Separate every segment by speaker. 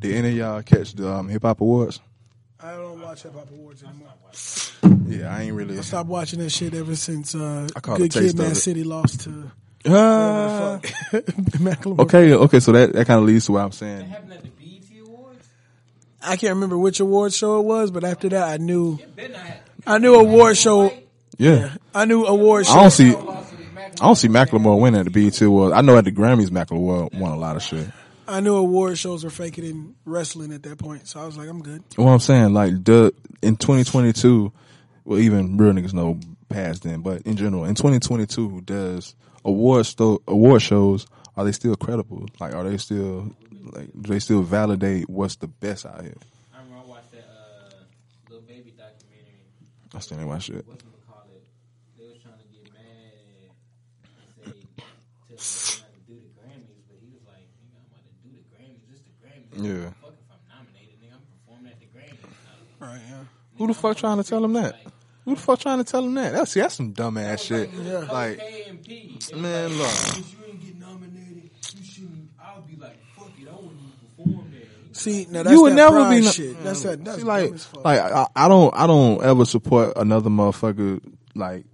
Speaker 1: Did any of y'all catch the um, hip hop awards?
Speaker 2: I don't watch hip hop awards anymore.
Speaker 1: Yeah, I ain't really.
Speaker 2: I stopped watching that shit ever since uh,
Speaker 1: I caught
Speaker 2: Good
Speaker 1: a taste
Speaker 2: Kid, Man
Speaker 1: of it.
Speaker 2: City lost to
Speaker 1: Ah.
Speaker 2: Macklemore.
Speaker 1: okay, okay, so that, that kind of leads to what I'm saying.
Speaker 3: happened at the BET Awards.
Speaker 2: I can't remember which award show it was, but after that, I knew
Speaker 3: Better not have.
Speaker 2: I knew award show.
Speaker 1: Yeah,
Speaker 2: I knew award show.
Speaker 1: I don't see. I don't see Macklemore winning at the BET Awards. I know at the Grammys Macklemore won a lot of shit.
Speaker 2: I knew award shows were faking in wrestling at that point, so I was like, I'm good.
Speaker 1: What I'm saying, like, the, in 2022, well, even real niggas know past then, but in general, in 2022, does award sto- award shows are they still credible? Like, are they still like do they still validate what's the best out here?
Speaker 3: I remember I watched that uh, Lil Baby documentary.
Speaker 1: I still ain't watch shit.
Speaker 3: What's call it? They was trying to get mad and say tell him not to do the Grammys, but he was like, "Nigga, I'm about to do the Grammys. It's the Grammys.
Speaker 1: Yeah.
Speaker 3: Fuck if I'm nominated, nigga. I'm performing at the Grammys.
Speaker 2: Right, yeah.
Speaker 1: Who the fuck trying to tell him that? Who the fuck trying to tell him that? That's see, that's some dumb ass shit. Like,
Speaker 3: KMP.
Speaker 1: man, look.
Speaker 3: If you didn't get nominated, you shouldn't. I'll be like, fuck it. I wouldn't even perform there.
Speaker 2: See, now that's
Speaker 1: you would
Speaker 2: that
Speaker 1: never
Speaker 2: pride
Speaker 1: be no-
Speaker 2: shit. That's that. That's
Speaker 1: See, like, like I, I don't, I don't ever support another motherfucker like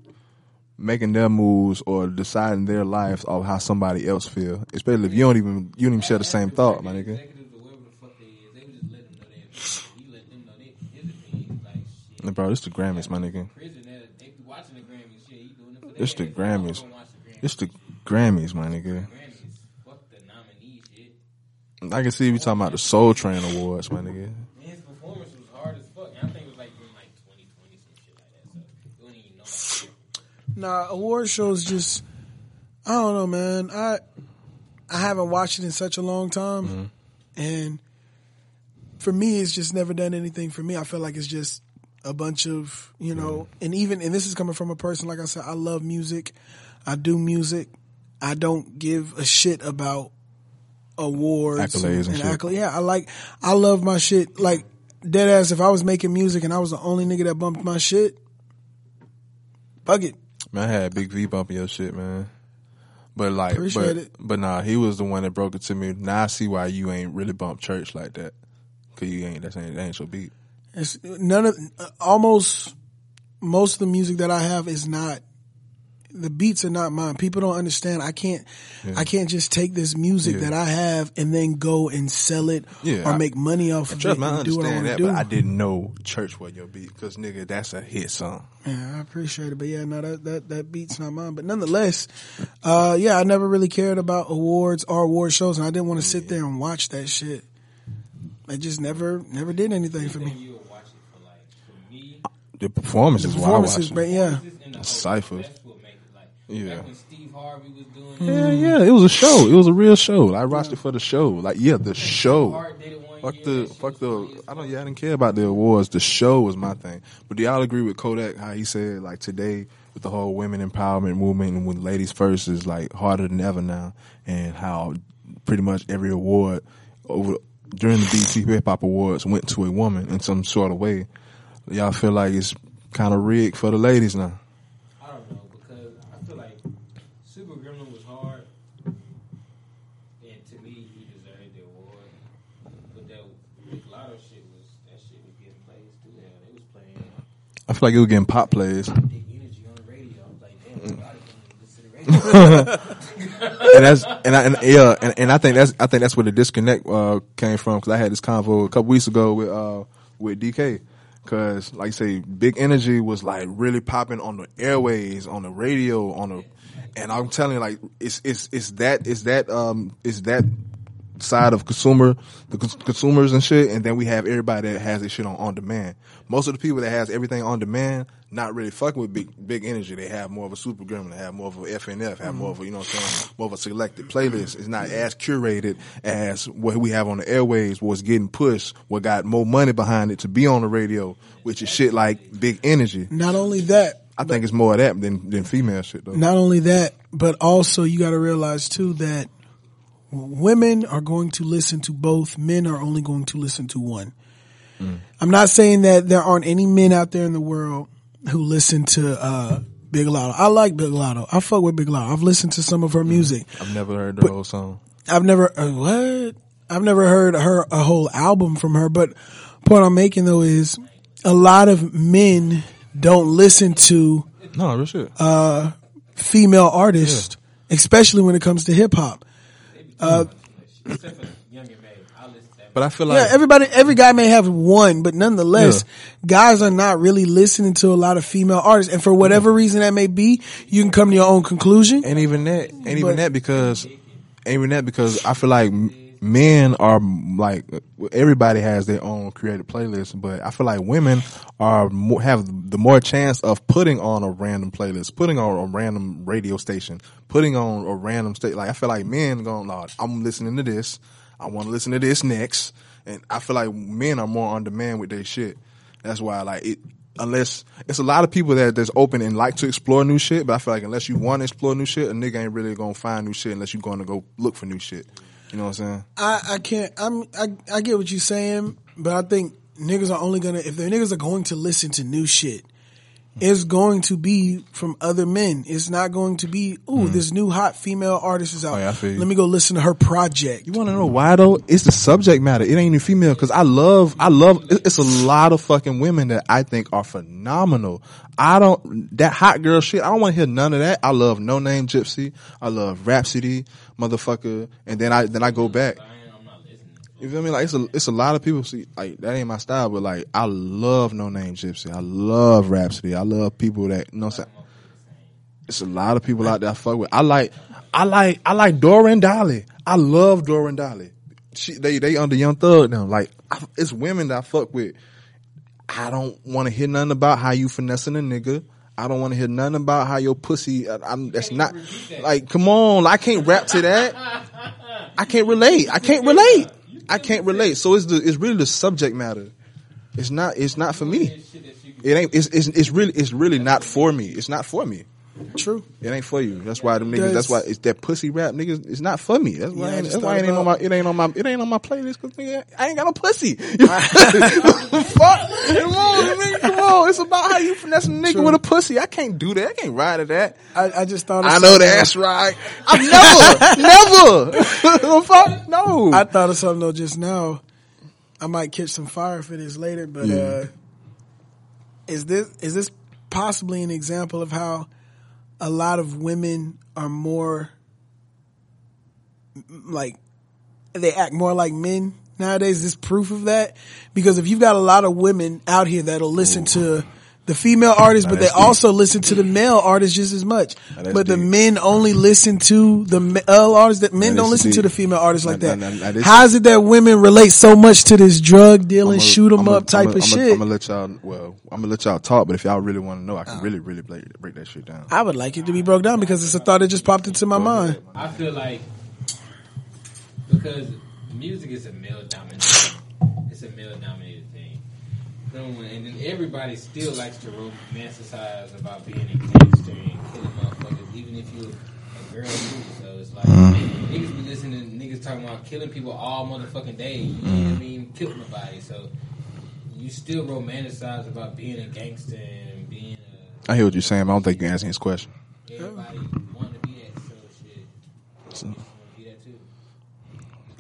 Speaker 1: making their moves or deciding their lives off how somebody else feel. Especially if you don't even, you don't even share the same thought, my nigga.
Speaker 3: Executives or whoever the fuck they is, they would just let them know their opinion. He let them know they, his opinion. Like, shit.
Speaker 1: And bro, this the Grammys, my nigga.
Speaker 3: Prison, they, they be watching the Grammys. Shit, doing it for
Speaker 1: It's the Grammys.
Speaker 3: the Grammys.
Speaker 1: It's the Grammys, my nigga.
Speaker 3: Grammys. Fuck the nominee shit.
Speaker 1: I can see you talking about the Soul Train Awards, my nigga.
Speaker 3: His performance was hard as fuck. I think it was like in like 2020, some shit like that. So you don't even know.
Speaker 2: Nah, award shows just I don't know, man. I I haven't watched it in such a long time, mm-hmm. and for me, it's just never done anything for me. I feel like it's just a bunch of you know, and even and this is coming from a person like I said, I love music, I do music, I don't give a shit about awards
Speaker 1: Accolades and shit.
Speaker 2: accolades. Yeah, I like I love my shit. Like dead ass. If I was making music and I was the only nigga that bumped my shit, fuck it.
Speaker 1: Man, I had Big V bumping your shit, man. But like,
Speaker 2: Appreciate
Speaker 1: but,
Speaker 2: it.
Speaker 1: but nah, he was the one that broke it to me. Now I see why you ain't really bump church like that. Cause you ain't, that ain't, that ain't your beat.
Speaker 2: It's none of almost most of the music that I have is not the beats are not mine. People don't understand. I can't I can't just take this music
Speaker 1: Yeah.
Speaker 2: that I have and then go and sell it
Speaker 1: Yeah,
Speaker 2: or
Speaker 1: I-
Speaker 2: make money off of
Speaker 1: Trust
Speaker 2: it
Speaker 1: me, I
Speaker 2: and do what I want to
Speaker 1: that,
Speaker 2: do.
Speaker 1: but I didn't know church was your beat. Cause nigga, that's a hit song.
Speaker 2: Yeah, I appreciate it, but yeah, no, that that that beat's not mine. But nonetheless, uh, yeah, I never really cared about awards or award shows, and I didn't want to sit there and watch that shit. It just never never did anything for me.
Speaker 3: You would watch it for like, for me,
Speaker 1: The performance is why I
Speaker 2: Performances, but yeah,
Speaker 3: this
Speaker 1: Ciphers.
Speaker 3: That's it like.
Speaker 1: Yeah.
Speaker 3: When Steve Harvey was doing
Speaker 1: Yeah, yeah, it was a show. It was a real show. I watched it for the show. Like, yeah, the show.
Speaker 3: Hard did it one
Speaker 1: Fuck the, fuck the. I don't. Yeah, I didn't care about the awards. The show was my thing. But do y'all agree with Kodak? How he said like today with the whole women empowerment movement and with ladies first is like harder than ever now, and how pretty much every award over during the BET Hip Hop Awards went to a woman in some sort of way. Y'all feel like it's kind of rigged for the ladies now.
Speaker 3: I don't know because I feel like Super Gremlin was hard, and to me, he deserved the award. But that Big Latto shit was that shit was getting plays too. Hell, they was playing
Speaker 1: I feel like it was getting pop plays.
Speaker 3: Big Energy on the radio. Like, damn, Big Latto to the radio.
Speaker 1: and that's and I, and yeah, and, and I think that's I think that's where the disconnect uh, came from because I had this convo a couple weeks ago with uh, with DK because like I say, Big Energy was like really popping on the airways, on the radio, on the, and I'm telling you, like it's it's it's that it's that um it's that side of consumer the cons- consumers and shit, and then we have everybody that has this shit on on demand. Most of the people that has everything on demand, not really fucking with big big energy. They have more of a super gremlin, they have more of a FNF, have more of a you know what I'm saying, more of a selected playlist. It's not as curated as what we have on the airways, what's getting pushed, what got more money behind it to be on the radio, which is shit like big energy.
Speaker 2: not only that,
Speaker 1: I think it's more of that than than female shit though.
Speaker 2: not only that, but also you got to realize too that women are going to listen to both. Men are only going to listen to one. I'm not saying that there aren't any men out there in the world who listen to uh, Big Latto. I like Big Latto. I fuck with Big Latto. I've listened to some of her music.
Speaker 1: I've never heard the whole song.
Speaker 2: I've never uh, what I've never heard her a whole album from her. But point I'm making though is a lot of men don't listen to
Speaker 1: No, real shit.
Speaker 2: Uh, female artists, especially when it comes to hip hop.
Speaker 3: Except for Young M.A. I'll listen to that.
Speaker 1: but I feel like
Speaker 2: Yeah, everybody, every guy may have one, but nonetheless, guys are not really listening to a lot of female artists. And for whatever mm-hmm. reason that may be, you can come to your own conclusion.
Speaker 1: And even that, and even
Speaker 2: But-
Speaker 1: that because, and even that because I feel like m- men are like everybody has their own creative playlist, but I feel like women are more, have the more chance of putting on a random playlist, putting on a random radio station, putting on a random state. Like I feel like men going, "Lord, I'm listening to this. I want to listen to this next," and I feel like men are more on demand with their shit. That's why like it. Unless it's a lot of people that that's open and like to explore new shit, but I feel like unless you want to explore new shit, a nigga ain't really gonna find new shit unless you're going to go look for new shit. You know what I'm saying?
Speaker 2: I, I can't, I'm, I, I get what you're saying, but I think niggas are only gonna, if the niggas are going to listen to new shit, it's going to be from other men. It's not going to be, ooh, this new hot female artist is out.
Speaker 1: Mm. Oh, yeah, I feel you.
Speaker 2: Let me go listen to her project.
Speaker 1: You want to know why though? It's the subject matter. It ain't even female because I love, I love. It's a lot of fucking women that I think are phenomenal. I don't that hot girl shit. I don't want to hear none of that. I love Noname Gypsy. I love Rapsody, motherfucker. And then I then I go back.
Speaker 3: I ain't, I'm not listening.
Speaker 1: You feel me? Like it's a it's a lot of people see like that ain't my style, but like I love Noname Gypsy. I love Rapsody. I love people that you know what I'm. It's a lot of people out there I fuck with. I like I like I like Dora and Dolly. I love Dora and Dolly. She they they under Young Thug now. Like I, it's women that I fuck with. I don't want to hear nothing about how you finessing a nigga. I don't want to hear nothing about how your pussy. I, I'm, that's not like. Come on, I can't rap to that. I can't relate. I can't relate. I can't relate. So it's the it's really the subject matter. It's not it's not for me.
Speaker 3: Shit that you
Speaker 1: It ain't it's it's, it's really it's really not for me. It's not for me.
Speaker 2: True.
Speaker 1: It ain't for you. That's why them niggas.
Speaker 2: Does-
Speaker 1: That's why it's that pussy rap niggas. It's not for me. That's why.
Speaker 2: Yeah, I
Speaker 1: I that's why it ain't on my. It ain't on my. It ain't on my playlist because nigga, I ain't got no pussy. Fuck. Come on, nigga. Come on. It's about how you finesse a nigga
Speaker 2: True.
Speaker 1: with a pussy. I can't do that. I can't ride to that.
Speaker 2: I, I just thought of
Speaker 1: I know that's right. I've never, never. Fuck no.
Speaker 2: I thought of something though just now. I might catch some fire for this later, but
Speaker 1: Yeah.
Speaker 2: uh, is this is this possibly an example of how a lot of women are more like they act more like men nowadays? Is proof of that? Because if you've got a lot of women out here that'll listen to the female artists, but they
Speaker 1: deep.
Speaker 2: also listen to the male artists just as much.
Speaker 1: that's
Speaker 2: But the
Speaker 1: deep.
Speaker 2: men only listen to the male uh, artists. That men
Speaker 1: That
Speaker 2: don't
Speaker 1: is
Speaker 2: listen to the female artists like
Speaker 1: Now-
Speaker 2: that.
Speaker 1: now- now this-
Speaker 2: How is it that women relate so much to this drug dealing,
Speaker 1: I'ma-
Speaker 2: shoot 'em
Speaker 1: I'ma-
Speaker 2: up type
Speaker 1: I'ma-
Speaker 2: of
Speaker 1: I'ma-
Speaker 2: shit?
Speaker 1: I'm gonna let y'all. Well, I'm gonna let y'all talk. But if y'all really want to know, I can uh. really, really break, break that shit down.
Speaker 2: I would like it to be broke down because it's a thought that just popped into my mind.
Speaker 3: I feel like because music is a male dominated. It's a male dominated one- And then everybody still likes to romanticize about being a gangster and killing motherfuckers, even if you're a girl too. So it's like mm. niggas be listening to niggas talking about killing people all motherfucking day. You know what I mean? Killed nobody. So you still romanticize about being a gangster and being a
Speaker 1: I hear what you're saying. But I don't think you're answering his question.
Speaker 3: everybody wanting to be that. So shit. I just wanna be that too.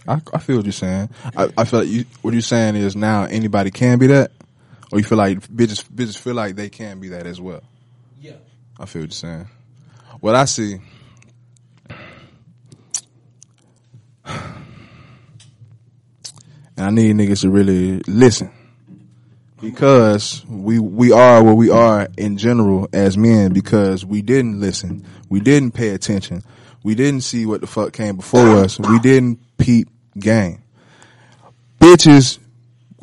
Speaker 1: I, I feel what you're saying. I, I feel like you, what you're saying is now anybody can be that, or you feel like bitches bitches feel like they can be that as well.
Speaker 3: Yeah.
Speaker 1: I feel what you're saying. What I see. And I need niggas to really listen. Because we we are where we are in general as men because we didn't listen. We didn't pay attention. We didn't see what the fuck came before us. We didn't peep game. Bitches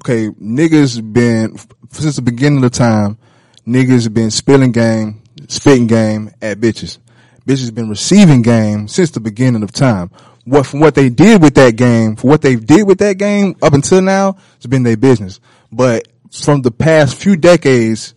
Speaker 1: okay, niggas been since the beginning of the time, niggas been spilling game, spitting game at bitches. Bitches been receiving game since the beginning of time. What from what they did with that game, for what they did with that game up until now, it's been their business. But from the past few decades,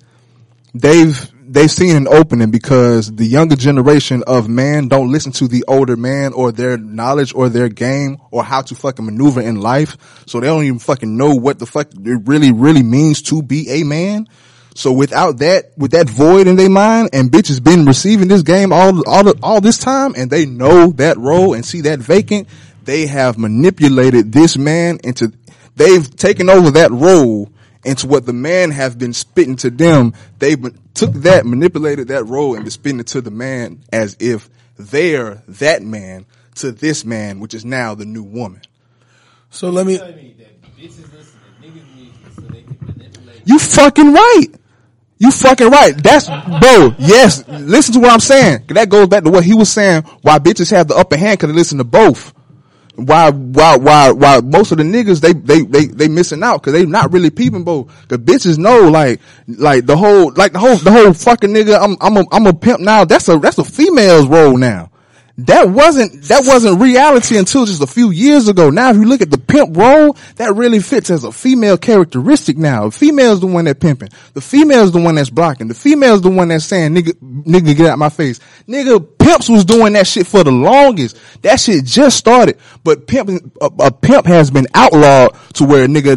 Speaker 1: they've they've seen an opening because the younger generation of man don't listen to the older man or their knowledge or their game or how to fucking maneuver in life. So they don't even fucking know what the fuck it really, really means to be a man. So without that, with that void in their mind and bitches been receiving this game all, all, all this time and they know that role and see that vacant, they have manipulated this man into, they've taken over that role into what the man have been spitting to them. They took that, manipulated that role and been spitting it to the man as if they're that man to this man, which is now the new woman.
Speaker 2: So let me.
Speaker 3: Tell me that bitches listen to niggas music so they can manipulate.
Speaker 1: You fucking right. You fucking right. That's, bro, yes, listen to what I'm saying. That goes back to what he was saying, why bitches have the upper hand cause they listen to both. Why, why, why, why most of the niggas, they, they, they, they missing out cause they not really peeping both. Cause bitches know like, like the whole, like the whole, the whole fucking nigga, I'm, I'm a, I'm a pimp now. That's a, that's a female's role now. That wasn't, that wasn't reality until just a few years ago. Now if you look at the pimp role, that really fits as a female characteristic now. The female's the one that pimping. The female's the one that's blocking. The female's the one that's saying, nigga, nigga, get out my face. Nigga, pimps was doing that shit for the longest. That shit just started. But pimp, a, a pimp has been outlawed to where a nigga,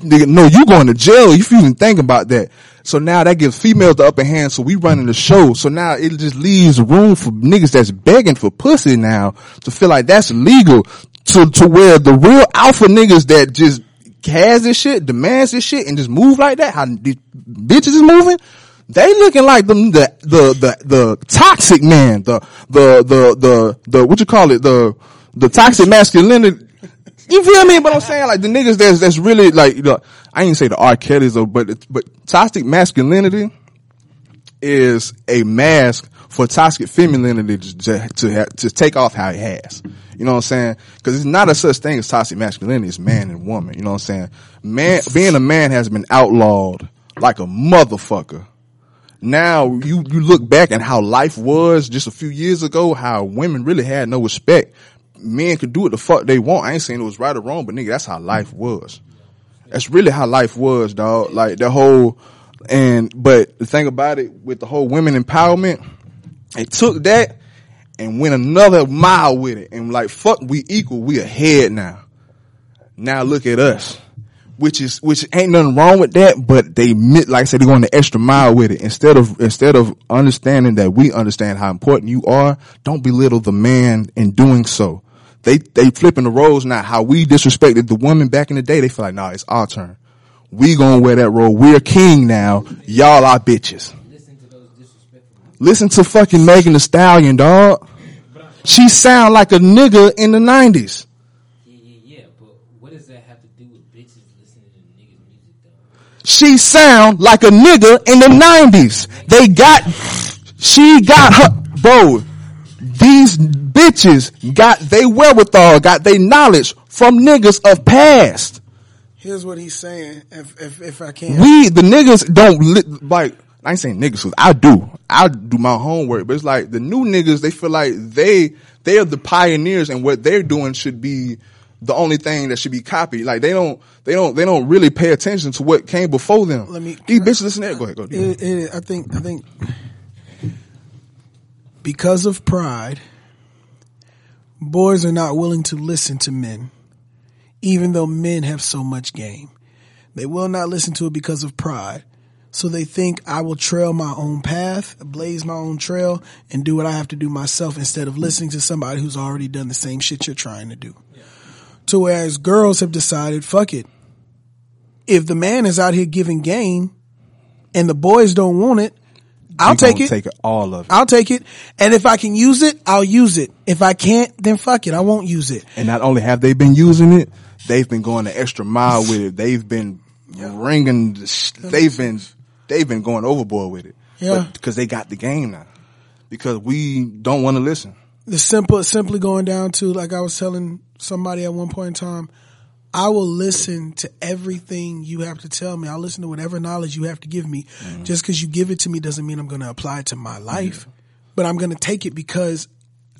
Speaker 1: nigga, no, you going to jail you even think about that. So now that gives females the upper hand. So we running the show. So now it just leaves room for niggas that's begging for pussy now to feel like that's legal to, to where the real alpha niggas that just has this shit, demands this shit and just move like that. How these bitches is moving. They looking like them, the, the, the, the toxic man, the, the, the, the, the, what you call it, the, the toxic masculinity. You feel me? But I'm saying like the niggas that's, that's really like, you know, I ain't say the R. Kelly's though, but, but toxic masculinity is a mask for toxic femininity to, to, to take off how it has. You know what I'm saying? Cause it's not a such thing as toxic masculinity. It's man and woman. You know what I'm saying? Man, being a man has been outlawed like a motherfucker. Now you, you look back and how life was just a few years ago, how women really had no respect. Men could do what the fuck they want. I ain't saying it was right or wrong, but nigga, that's how life was. That's really how life was, dog. Like the whole, and, but the thing about it with the whole women empowerment, it took that and went another mile with it and like, fuck, we equal, we ahead now. Now look at us. Which is, which ain't nothing wrong with that, but they, like I said, they're going the extra mile with it. Instead of, instead of understanding that we understand how important you are, don't belittle the man in doing so. They, they flipping the roles now. How we disrespected the woman back in the day, they feel like, nah, it's our turn. We gonna wear that role. We're king now. Y'all are bitches.
Speaker 3: Listen to those disrespectful.
Speaker 1: Listen to fucking Megan Thee Stallion, dog. She sound like a nigga in the nineties.
Speaker 3: Yeah, yeah, yeah. But what does that have to do with bitches listening to?
Speaker 1: She sound like a nigga in the nineties. They got, she got her, bro, these bitches got they wherewithal, got they knowledge from niggas of past.
Speaker 2: Here's what he's saying. If if, if I can't,
Speaker 1: We, the niggas don't li- like, I ain't saying niggas, 'cause I do. I do my homework, but it's like the new niggas, they feel like they, they are the pioneers and what they're doing should be the only thing that should be copied. Like they don't, they don't, they don't really pay attention to what came before them.
Speaker 2: Let me-
Speaker 1: These bitches listen that. Go ahead, go. ahead.
Speaker 2: it, it, I think I think because of pride, boys are not willing to listen to men, even though men have so much game. They will not listen to it because of pride. So they think I will trail my own path, blaze my own trail, and do what I have to do myself instead of listening to somebody who's already done the same shit you're trying to do. To whereas girls have decided, fuck it. If the man is out here giving game and the boys don't want it, I'll take it.
Speaker 1: Take all of it.
Speaker 2: I'll take it. And if I can use it, I'll use it. If I can't, then fuck it. I won't use it.
Speaker 1: And not only have they been using it, they've been going the extra mile with it. They've been ringing, the sh- they've been, they've been going overboard with it.
Speaker 2: Yeah.
Speaker 1: Because they got the game now. Because we don't want to listen.
Speaker 2: The simple, simply going down to, like I was telling somebody at one point in time, I will listen to everything you have to tell me. I'll listen to whatever knowledge you have to give me. Mm-hmm. Just because you give it to me doesn't mean I'm going to apply it to my life, but I'm going to take it because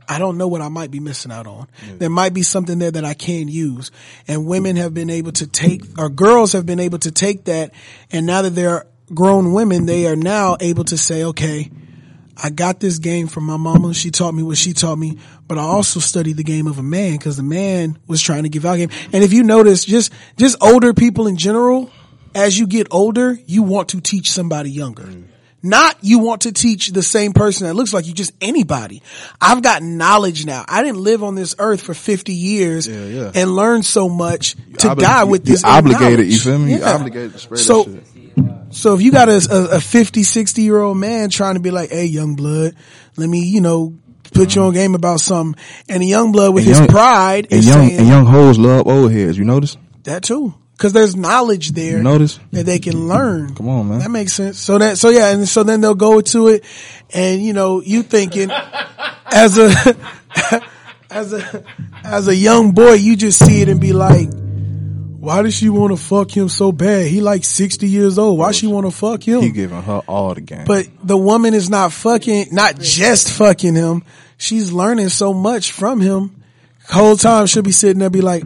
Speaker 2: I don't know what I might be missing out on. There might be something there that I can use. And women have been able to take, or girls have been able to take that. And now that they're grown women, they are now able to say, okay, I got this game from my mama. She taught me what she taught me, but I also studied the game of a man because the man was trying to give out game. And if you notice, just, just older people in general, as you get older, you want to teach somebody younger. Not you want to teach the same person that looks like you, just anybody. I've got knowledge now. I didn't live on this earth for 50 years
Speaker 1: Yeah, yeah.
Speaker 2: and learn so much to
Speaker 1: obli-
Speaker 2: die with this.
Speaker 1: obligated, you feel me?
Speaker 2: Yeah.
Speaker 1: obligated to spread that
Speaker 2: So,
Speaker 1: shit.
Speaker 2: So if you got a, a, a 50, 60 year old man trying to be like, Hey, young blood, let me, you know, put you on game about something. And a young blood with
Speaker 1: And
Speaker 2: his
Speaker 1: young-
Speaker 2: pride
Speaker 1: And
Speaker 2: is
Speaker 1: young
Speaker 2: saying
Speaker 1: and young hoes love old heads. You notice?
Speaker 2: that too. Cause there's knowledge there
Speaker 1: You notice?
Speaker 2: that they can learn.
Speaker 1: Come on, man.
Speaker 2: That makes sense. So that, so yeah, and so then they'll go to it and you know, you thinking as a, as a, as a young boy, you just see it and be like, why does she want to fuck him so bad? He like 60 years old. Why she want to fuck him?
Speaker 1: He giving her all the game.
Speaker 2: But the woman is not fucking, not just fucking him. She's learning so much from him. Whole time she'll be sitting there be like,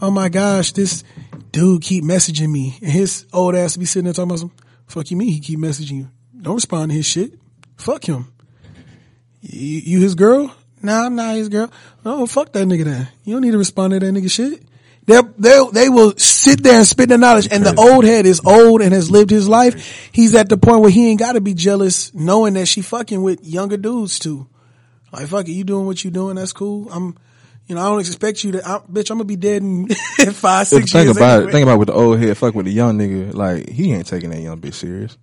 Speaker 2: oh my gosh, this dude keep messaging me. And his old ass be sitting there talking about some, fuck you mean he keep messaging you? Don't respond to his shit. Fuck him. You, you his girl? Nah, I'm not his girl. No, fuck that nigga then. You don't need to respond to that nigga shit. They they they will sit there and spit the knowledge. And the old head is old and has lived his life. He's at the point where he ain't got to be jealous, knowing that she fucking with younger dudes too. Like fuck it, you doing what you doing? That's cool. I'm, you know, I don't expect you to. I, bitch, I'm gonna be dead in, five, six
Speaker 1: think
Speaker 2: years.
Speaker 1: about
Speaker 2: anyway.
Speaker 1: it. Think about with the old head, fuck with the young nigga. Like he ain't taking that young bitch serious.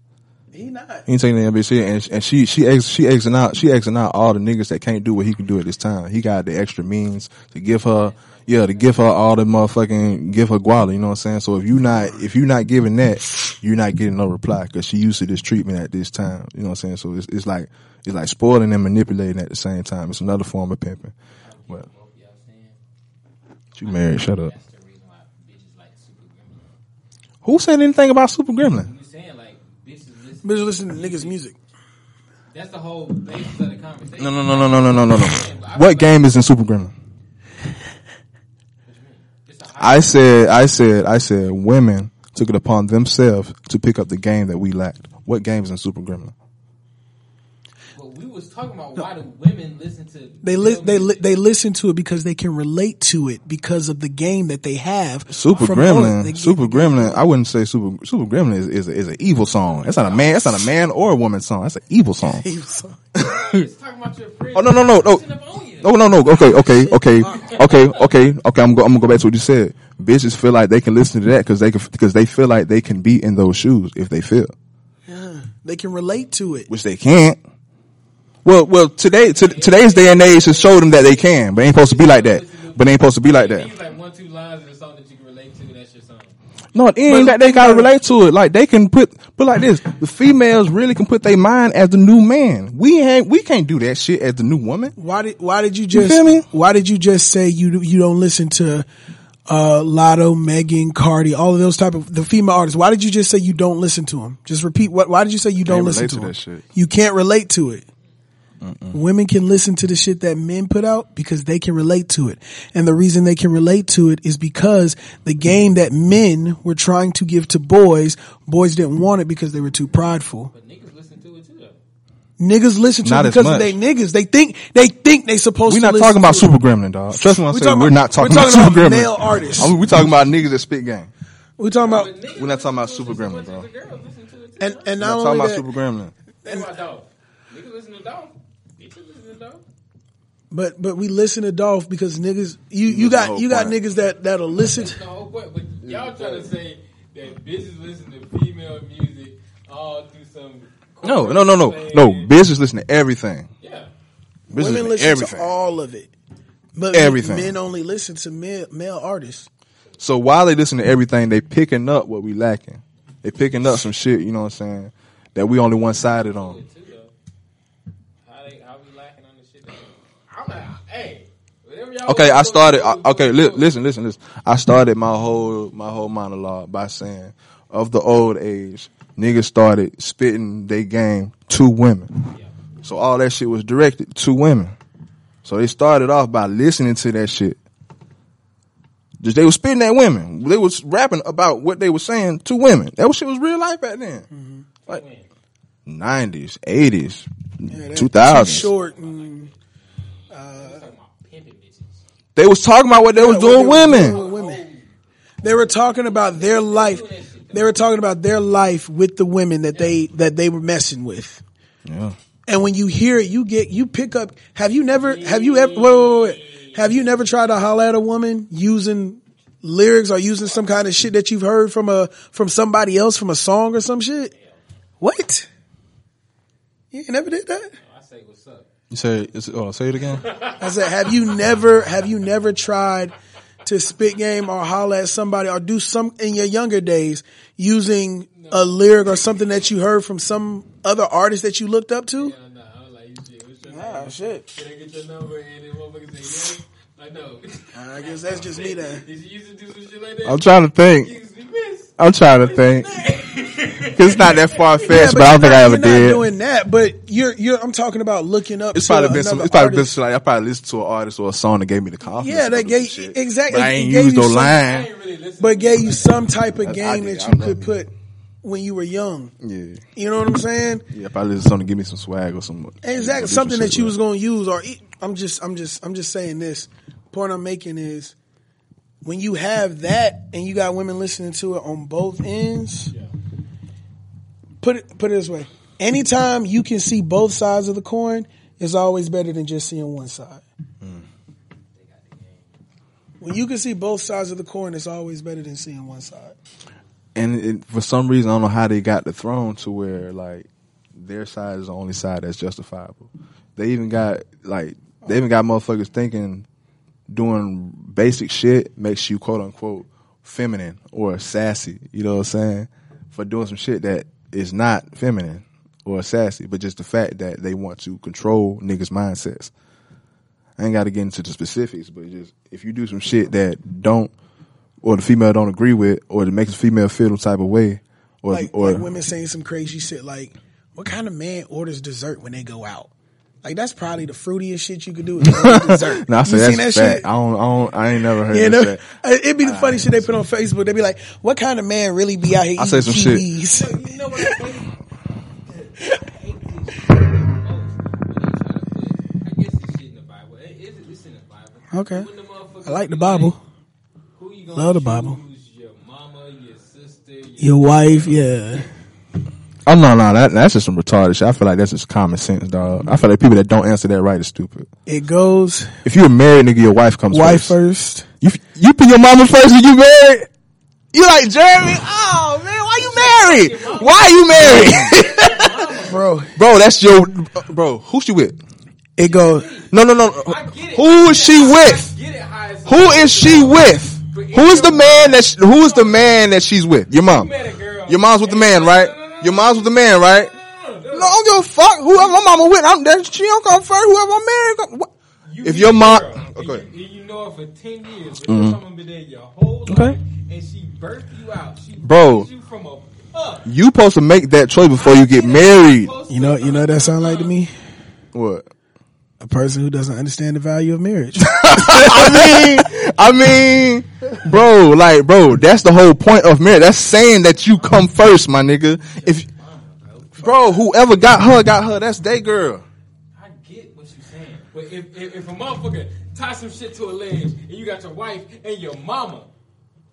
Speaker 2: he not.
Speaker 1: He ain't taking that young bitch serious. And, and she she ex, she exing out she exing out all the niggas that can't do what he can do at this time. He got the extra means to give her. Yeah, to give her all the motherfucking, give her guala, you know what I'm saying? So if you not, if you not giving that, you're not getting no reply because she used to this treatment at this time, you know what I'm saying? So it's, it's like, it's like spoiling and manipulating at the same time. It's another form of pimping. But, you married, shut up. Who said anything about Super Gremlin?
Speaker 3: You saying like bitches listen,
Speaker 2: bitches listen to niggas' music.
Speaker 3: That's the whole basis of the conversation.
Speaker 1: No, no, no, no, no, no, no, no. what game is in Super Gremlin?
Speaker 3: It's a high
Speaker 1: I said, I said, I said, women took it upon themselves to pick up the game that we lacked. What game is in Super Gremlin?
Speaker 3: But we was talking about why do women listen to
Speaker 2: They li- they li- they listen to it because they can relate to it because of the game that they have.
Speaker 1: Super
Speaker 2: from
Speaker 1: Gremlin,
Speaker 2: they-
Speaker 1: Super Gremlin. I wouldn't say Super Super Gremlin is is, a, is an evil song. That's not a man. That's not a man or a woman song. That's an evil song.
Speaker 3: It's talking about your friends.
Speaker 1: Oh no no no no.
Speaker 3: Listen up on you.
Speaker 1: No, no, no. Okay, okay, okay, okay, okay, okay. I'm, go, I'm gonna go back to what you said. Bitches feel like they can listen to that because they can, because they feel like they can be in those shoes if they feel, Yeah,
Speaker 2: they can relate to it.
Speaker 1: which they can't. Well, well, today, to, today's day and age has showed them that they can, but they ain't supposed to be like that. But they ain't supposed to be like that. No, it ain't that they gotta relate to it. Like they can put, put like this. The females really can put their mind as the new man. We ain't, we can't do that shit as the new woman.
Speaker 2: Why did Why did you just
Speaker 1: feel me?
Speaker 2: Why did you just say you you don't listen to uh, Latto, Megan, Cardi, all of those type of the female artists? Why did you just say you don't listen to them? Just repeat. What? Why did you say you don't
Speaker 1: Can't
Speaker 2: listen to,
Speaker 1: to
Speaker 2: them?
Speaker 1: that shit.
Speaker 2: You can't relate to it. Women can listen to the shit that men put out because they can relate to it. And the reason they can relate to it is because the game that men were trying to give to boys, boys didn't want it because they were too prideful.
Speaker 3: But niggas listen to it too though.
Speaker 2: Niggas listen to
Speaker 1: Not
Speaker 2: it because of they niggas. They think they think they supposed to.
Speaker 1: We're
Speaker 2: to
Speaker 1: not
Speaker 2: listen
Speaker 1: talking about. Super Gremlin, dog. Trust me when I
Speaker 2: We
Speaker 1: say
Speaker 2: talking
Speaker 1: we're
Speaker 2: about-
Speaker 1: not talking
Speaker 2: we're
Speaker 1: about
Speaker 2: talking
Speaker 1: Super
Speaker 2: about
Speaker 1: Gremlin.
Speaker 2: male artists.
Speaker 1: I mean, we're talking about niggas that spit game.
Speaker 2: We're talking about
Speaker 1: We're not talking about Super
Speaker 3: it
Speaker 1: Gremlin, bro.
Speaker 3: much that the girls listen to it too.
Speaker 2: and and
Speaker 1: We're
Speaker 2: not
Speaker 1: not
Speaker 2: only
Speaker 1: talking about
Speaker 2: that,
Speaker 1: Super Gremlin.
Speaker 3: Think about Dolph. Niggas listen to Dolph. Bitches listen to Dolph.
Speaker 2: But but we listen to Dolph because niggas you you got you got
Speaker 1: point.
Speaker 2: niggas that that'll listen.
Speaker 3: That's the whole point. But y'all trying to say that bitches listen to female music all through some.
Speaker 1: No, no, no, no, no. Bitches listen to everything.
Speaker 3: Yeah.
Speaker 1: Bitches
Speaker 2: Women
Speaker 1: listen to
Speaker 2: listen
Speaker 1: everything.
Speaker 2: to all of it, but
Speaker 1: Everything.
Speaker 2: men only listen to male, male artists.
Speaker 1: So while they listen to everything, they picking up what we lacking. They picking up some shit, you know what I'm saying, that we only one sided on.
Speaker 3: Too though. How they how we lacking on the shit? That, I'm not. Hey. whatever y'all
Speaker 1: Okay, I started. I- Okay, li- listen, listen, listen. I started my whole my whole monologue by saying, of the old age, niggas started spitting they game to women. So all that shit was directed to women. So they started off by listening to that shit. Just they was spitting at women. They was rapping about what they were saying to women. That shit was real life back then. Like nineties, eighties, two thousands.
Speaker 2: short. And,
Speaker 3: talking about pimping bitches.
Speaker 1: They was talking about what they was doing
Speaker 2: they
Speaker 1: women.
Speaker 2: doing with women. They were talking about their life. They were talking about their life with the women that they that they were messing with.
Speaker 1: Yeah.
Speaker 2: And when you hear it, you get you pick up. Have you never? Have you ever? Wait, wait, wait. Have you never tried to holler at a woman using lyrics or using some kind of shit that you've heard from a from somebody else from a song or some shit? What? You never did that?
Speaker 3: I say what's up.
Speaker 1: You say, is it- oh, say it again.
Speaker 2: I said, have you never have you never tried to spit game or holler at somebody or do some in your younger days using a lyric or something that you heard from some other artist that you looked up to?
Speaker 3: No, no, I was like, you shit. What's your
Speaker 2: Ah,
Speaker 3: name?
Speaker 2: shit.
Speaker 3: Can I get your number? And then motherfucker say, yeah. I know.
Speaker 2: I guess that's just me then.
Speaker 3: Did you used to do some shit like that?
Speaker 1: I'm trying to think.
Speaker 3: used to be pissed.
Speaker 1: I'm trying to think. 'Cause it's not that far fetched,
Speaker 2: Yeah,
Speaker 1: but, I don't think
Speaker 2: not-
Speaker 1: I ever
Speaker 2: you're not
Speaker 1: did.
Speaker 2: doing that, but you're you're. I'm talking about looking up.
Speaker 1: It's
Speaker 2: to
Speaker 1: probably been some. It's probably been
Speaker 2: artist.
Speaker 1: some, like I probably listened to an artist or a song that gave me the confidence.
Speaker 2: Yeah,
Speaker 1: to
Speaker 2: that gave-
Speaker 1: some
Speaker 2: exactly,
Speaker 1: But I ain't
Speaker 2: gave
Speaker 1: used
Speaker 2: you
Speaker 1: no
Speaker 2: some-
Speaker 1: line.
Speaker 3: really
Speaker 2: but gave you some type of game
Speaker 1: did.
Speaker 2: that you could put when you were young.
Speaker 1: Yeah,
Speaker 2: You know what I'm saying?
Speaker 1: yeah. If I listen to something, give me some swag or some
Speaker 2: Exactly.
Speaker 1: some
Speaker 2: Something that you
Speaker 1: with
Speaker 2: was going to use or eat. I'm just, I'm just, I'm just saying this. Point I'm making is when you have that and you got women listening to it on both ends. Put it, put it this way. Anytime you can see both sides of the coin it's always better than just seeing one side. When you can see both sides of the coin, it's always better than seeing one side.
Speaker 1: And it, for some reason, I don't know how they got the throne to where like their side is the only side that's justifiable. They even got like they even got motherfuckers thinking doing basic shit makes you quote unquote feminine or sassy. You know what I'm saying? For doing some shit that is not feminine or sassy, but just the fact that they want to control niggas' mindsets. I ain't got to get into the specifics, but just if you do some shit that don't or the female don't agree with, or that makes the female feel some type of way, or
Speaker 2: Like,
Speaker 1: or
Speaker 2: like women saying some crazy shit like, what kind of man orders dessert when they go out? Like that's probably the fruitiest shit you could do is dessert.
Speaker 1: no, I say
Speaker 2: you
Speaker 1: that's
Speaker 2: seen that
Speaker 1: fat.
Speaker 2: shit?
Speaker 1: I don't, I don't, I ain't never heard
Speaker 2: Yeah,
Speaker 1: that.
Speaker 2: no,
Speaker 1: shit.
Speaker 2: it'd be the funny shit they put on ah. Facebook. They'd be like, "What kind of man really be out here
Speaker 1: I
Speaker 2: eating
Speaker 1: say some shit.
Speaker 3: You know what I hate? I hate this shit the most when they try to put. I guess this shit in the Bible. It, it's, it's in the Bible.
Speaker 2: Okay.
Speaker 3: When the motherfuckers
Speaker 2: I like the Bible.
Speaker 3: Who you gonna
Speaker 2: Love the Bible.
Speaker 3: Your mama, your sister, your,
Speaker 2: Your wife, yeah.
Speaker 1: Oh no, no, that that's just some retarded shit. I feel like that's just common sense, dog. I feel like people that don't answer that right are stupid.
Speaker 2: It goes
Speaker 1: If you're a married nigga, your wife comes
Speaker 2: wife
Speaker 1: first.
Speaker 2: first.
Speaker 1: You you put your mama first when you married. You like Jeremy? Oh man, why you married? Why are you married,
Speaker 2: Bro,
Speaker 1: bro? That's your bro. Who she with?
Speaker 2: it goes.
Speaker 1: No, no, no.
Speaker 3: I get it.
Speaker 1: Who is she with?
Speaker 3: Get it how it's
Speaker 1: Who is she with? Who is the man that? She, who is the man that she's with? Your mom.
Speaker 3: You met a girl.
Speaker 1: Your mom's with the man, right? Your mom's with the man, right?
Speaker 3: No,
Speaker 1: I don't give a fuck. Whoever my mama with, I'm that she don't come first. Whoever I'm married, come, what?
Speaker 3: You
Speaker 1: If your mom- okay.
Speaker 3: you, you know her for ten years, but mm someone been there your whole
Speaker 2: Okay.
Speaker 3: life, and she birthed you out. She
Speaker 1: Bro.
Speaker 3: raised you from a pup.
Speaker 1: You supposed to make that choice before you get married.
Speaker 2: You know, you know what that sound like to me?
Speaker 1: What?
Speaker 2: A person who doesn't understand the value of marriage.
Speaker 1: I mean, I mean, bro, like, bro, that's the whole point of marriage. That's saying that you come first, my nigga. If, bro, whoever got her, got her. That's they girl.
Speaker 3: I get what you're saying, but if, if if a motherfucker tie some shit to a ledge and you got your wife and your mama,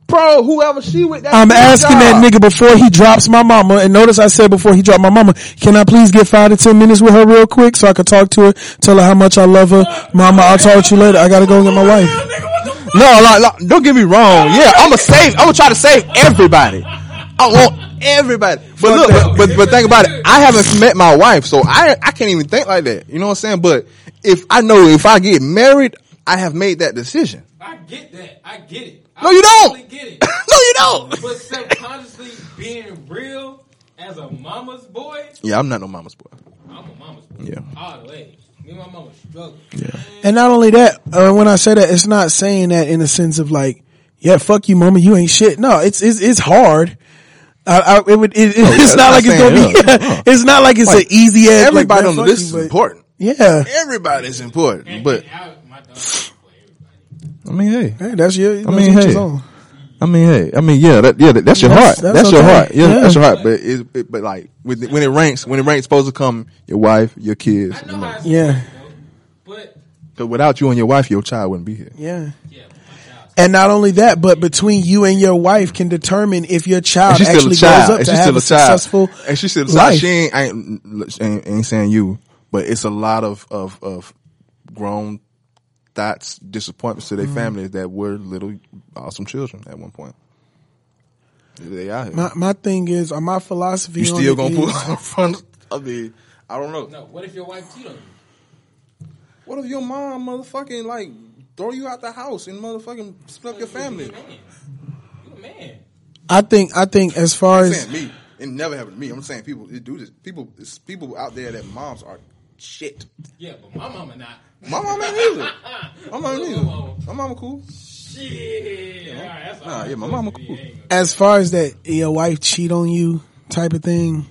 Speaker 1: Bro, whoever she with, that's
Speaker 2: I'm asking
Speaker 1: job.
Speaker 2: that nigga before he drops my mama, and notice I said before he dropped my mama, can I please get five to ten minutes with her real quick so I can talk to her, tell her how much I love her. Mama, I'll talk to you later. I gotta go get my wife.
Speaker 1: No, like, like, don't get me wrong. Yeah, I'm gonna save. I'm gonna try to save everybody. I want everybody. But look, but, but but think about it. I haven't met my wife, so I I can't even think like that. You know what I'm saying? But if I know if I get married, I have made that decision.
Speaker 3: I get that. I get it.
Speaker 1: No, you
Speaker 3: I
Speaker 1: don't.
Speaker 3: get it.
Speaker 1: no, you don't.
Speaker 3: But subconsciously being real as a mama's boy,
Speaker 1: Yeah, I'm not no mama's boy.
Speaker 3: I'm a mama's boy.
Speaker 1: Yeah.
Speaker 3: All the way. Me and my mama struggle. Yeah.
Speaker 2: And not only that, uh, when I say that, it's not saying that in the sense of like, yeah, fuck you, mama, you ain't shit. No, it's it's it's hard. I, I, it would. It, it's
Speaker 1: yeah,
Speaker 2: not like it's gonna
Speaker 1: saying,
Speaker 2: be.
Speaker 1: yeah.
Speaker 2: it's not like it's
Speaker 1: Like,
Speaker 2: an easy ass.
Speaker 1: Everybody
Speaker 2: like,
Speaker 1: on the list is important.
Speaker 2: Yeah,
Speaker 1: Everybody's important,
Speaker 3: And,
Speaker 1: but
Speaker 3: and I, my dog for everybody.
Speaker 1: I mean, hey,
Speaker 2: hey, that's your.
Speaker 1: I mean, hey. I mean, hey, I mean, yeah, that, yeah, that, that's your
Speaker 2: That's-
Speaker 1: heart.
Speaker 2: that's
Speaker 1: That's, your heart. Yeah,
Speaker 2: Yeah.
Speaker 1: that's your heart. But it, it, but like with, when it ranks, when it ranks, supposed to come your wife, your kids.
Speaker 3: I
Speaker 1: you
Speaker 3: know
Speaker 1: know.
Speaker 3: how
Speaker 2: Yeah.
Speaker 3: supposed to go, but
Speaker 1: But without you and your wife, your child wouldn't be here.
Speaker 2: Yeah.
Speaker 3: yeah,
Speaker 2: And not only that, but between you and your wife can determine if your child
Speaker 1: she's still
Speaker 2: actually
Speaker 1: a child.
Speaker 2: grows up
Speaker 1: And
Speaker 2: to
Speaker 1: she's
Speaker 2: have
Speaker 1: still
Speaker 2: a
Speaker 1: a child.
Speaker 2: successful
Speaker 1: And she's still a child.
Speaker 2: life.
Speaker 1: She ain't, I ain't, ain't, ain't saying you, but it's a lot of, of, of grown thoughts, disappointments to
Speaker 2: Mm-hmm.
Speaker 1: their families that were little awesome children at one point. They out here.
Speaker 2: My my thing is, or my philosophy.
Speaker 1: you
Speaker 2: on
Speaker 1: still
Speaker 2: it
Speaker 1: gonna put
Speaker 2: is-
Speaker 1: in front of me. I don't know.
Speaker 3: No, what if your wife cheat on you?
Speaker 1: What if your mom motherfucking like throw you out the house and motherfucking split up your family?
Speaker 3: You a man. You a man.
Speaker 2: I think I think as far
Speaker 1: I'm
Speaker 2: as
Speaker 1: me. It never happened to me. I'm saying people it do this. People, it's people out there that moms are shit.
Speaker 3: Yeah, but my mama not.
Speaker 1: My mom ain't either. My mom ain't
Speaker 3: Your
Speaker 1: either. My mama cool.
Speaker 3: Shit. All right, that's
Speaker 1: Nah, yeah, my mama cool.
Speaker 2: As far as that your wife cheat on you type of thing.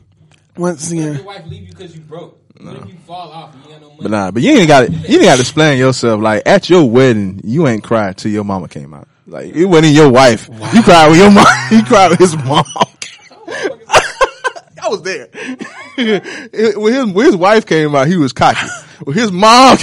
Speaker 2: Once again,
Speaker 3: your wife leave you because you broke? What if you fall off and you got no money?
Speaker 1: But nah, but you ain't got to You ain't got to explain yourself. Like at your wedding, you ain't cried till your mama came out. Like it wasn't your wife. You cried with your mom. You cried with his mom. I was there. when his when his wife came out, he was cocky. When his mom,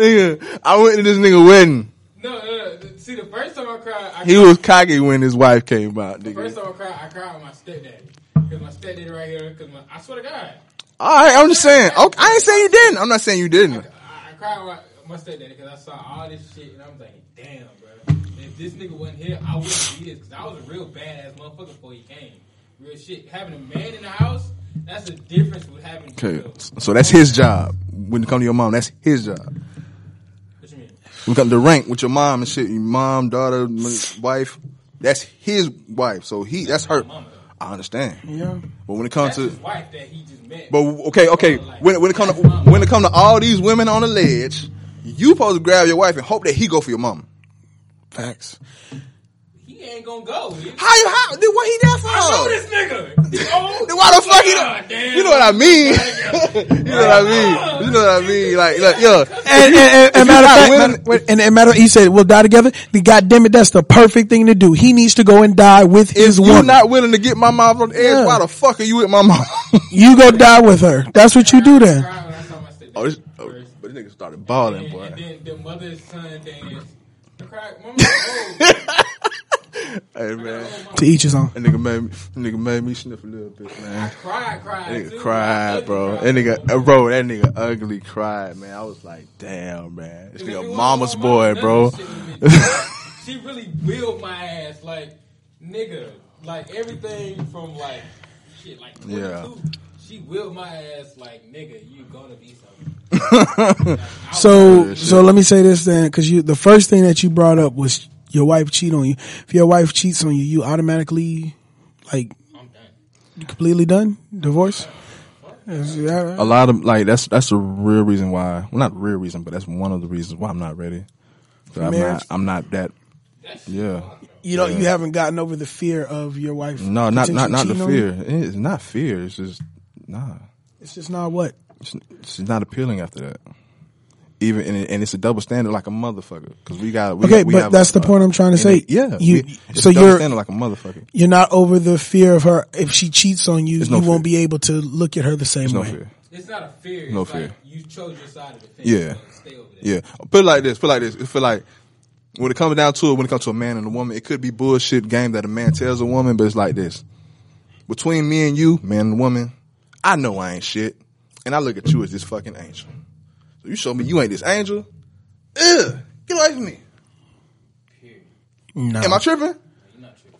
Speaker 1: nigga, I went to this nigga wedding.
Speaker 3: No, no. See, the first time I cried, I
Speaker 1: He was cocky when his wife came out,
Speaker 3: The first
Speaker 1: nigga.
Speaker 3: time I cried, I cried with my stepdaddy. Cause my stepdaddy right here. Cause my, I swear to God,
Speaker 1: All right, I'm just saying. Okay, I ain't saying you didn't. I'm not saying you didn't.
Speaker 3: I, I cried with my, stepdaddy because I saw all this shit and I was like, damn, bro. If this nigga wasn't here, I wouldn't be this. Cause I was a real badass motherfucker before he came. Real shit. Having a man in the house, that's the difference with having.
Speaker 1: Okay,
Speaker 3: You
Speaker 1: so that's his job. When it come to your mom, that's his job.
Speaker 3: What you mean?
Speaker 1: When it come to rank with your mom and shit, your mom, daughter, wife, that's his wife. So he, that's her. I understand.
Speaker 2: yeah.
Speaker 1: But when it comes
Speaker 3: That's
Speaker 1: to,
Speaker 3: wife that he just met.
Speaker 1: but okay, okay, when when it come to when it come to all these women on the ledge, you supposed to grab your wife and hope that he go for your mom.
Speaker 2: Facts.
Speaker 3: He ain't gonna go. He,
Speaker 1: How you how? Then what he there for?
Speaker 3: I know this nigga. He.
Speaker 1: Then why the fuck he?
Speaker 3: God damn.
Speaker 1: You know what I mean? you know what I mean? You know what I mean? Like, like yo,
Speaker 2: And, and, and, and matter of fact, matter- and, and matter, he said, "We'll die together." The goddamn it, that's the perfect thing to do. He needs to go and die with
Speaker 1: if
Speaker 2: his You're
Speaker 1: not willing to get my mom from the edge,
Speaker 2: Yeah.
Speaker 1: why the fuck are you with my mom?
Speaker 2: you go die with her. That's what you do then.
Speaker 3: cried when I saw my stepdaddy
Speaker 1: oh, this, oh, but this nigga started balling,
Speaker 3: And,
Speaker 1: boy.
Speaker 3: and then the mother son dance. I cried. Mama, old.
Speaker 1: Hey man,
Speaker 2: To each his own.
Speaker 1: that nigga made me, that nigga made me sniff a little bit, man.
Speaker 3: cried, cried.
Speaker 1: That nigga
Speaker 3: too.
Speaker 1: cried, bro.
Speaker 3: cried.
Speaker 1: That nigga, uh, bro, that nigga ugly cried, man. I was like, damn, man. This
Speaker 3: If it
Speaker 1: nigga mama's boy, bro.
Speaker 3: none of this shit would've been- she really willed my ass, like nigga, like everything from like shit, like 22.
Speaker 1: Yeah.
Speaker 3: She willed my ass, like nigga, you gonna be something. Like,
Speaker 2: So, so let me say this then, because you the first thing that you brought up was your wife cheat on you. If your wife cheats on you, you automatically like you completely done divorce. Is that right?
Speaker 1: A lot of like that's that's the real reason why. Well, not the real reason, but that's one of the reasons why I'm not ready. I'm
Speaker 2: Marriage?
Speaker 1: not. I'm not that. Yeah.
Speaker 2: You know, you haven't gotten over the fear of your wife.
Speaker 1: No, not not not the
Speaker 2: cheating on you?
Speaker 1: fear. It's not fear. It's just nah.
Speaker 2: It's just not what.
Speaker 1: It's, it's not appealing after that. Even and, and it's a double standard like a motherfucker because we got we,
Speaker 2: Okay,
Speaker 1: we
Speaker 2: but
Speaker 1: have
Speaker 2: that's
Speaker 1: a-
Speaker 2: the point I'm trying to say.
Speaker 1: it- yeah,
Speaker 2: You-
Speaker 1: we- it's
Speaker 2: so
Speaker 1: a
Speaker 2: you're-
Speaker 1: standard like a motherfucker.
Speaker 2: You're not over the fear of her. If she cheats on you,
Speaker 1: There's
Speaker 2: you
Speaker 1: no
Speaker 2: won't be able to look at her the same
Speaker 1: no
Speaker 2: way.
Speaker 1: fear.
Speaker 3: It's not a fear. It's
Speaker 1: No
Speaker 3: like
Speaker 1: fear.
Speaker 3: You chose your side of the fence.
Speaker 1: Yeah.
Speaker 3: so Stay over there.
Speaker 1: Yeah, put it like this. Put it like this. It feel like when it comes down to it, when it comes to a man and a woman, it could be bullshit game that a man tells a woman, but it's like this. Between me and you, man and woman, I know I ain't shit, and I look at you as this fucking angel. So you show me you ain't this angel. Ugh, get away from me.
Speaker 2: No,
Speaker 1: Am I tripping?
Speaker 3: You're not tripping.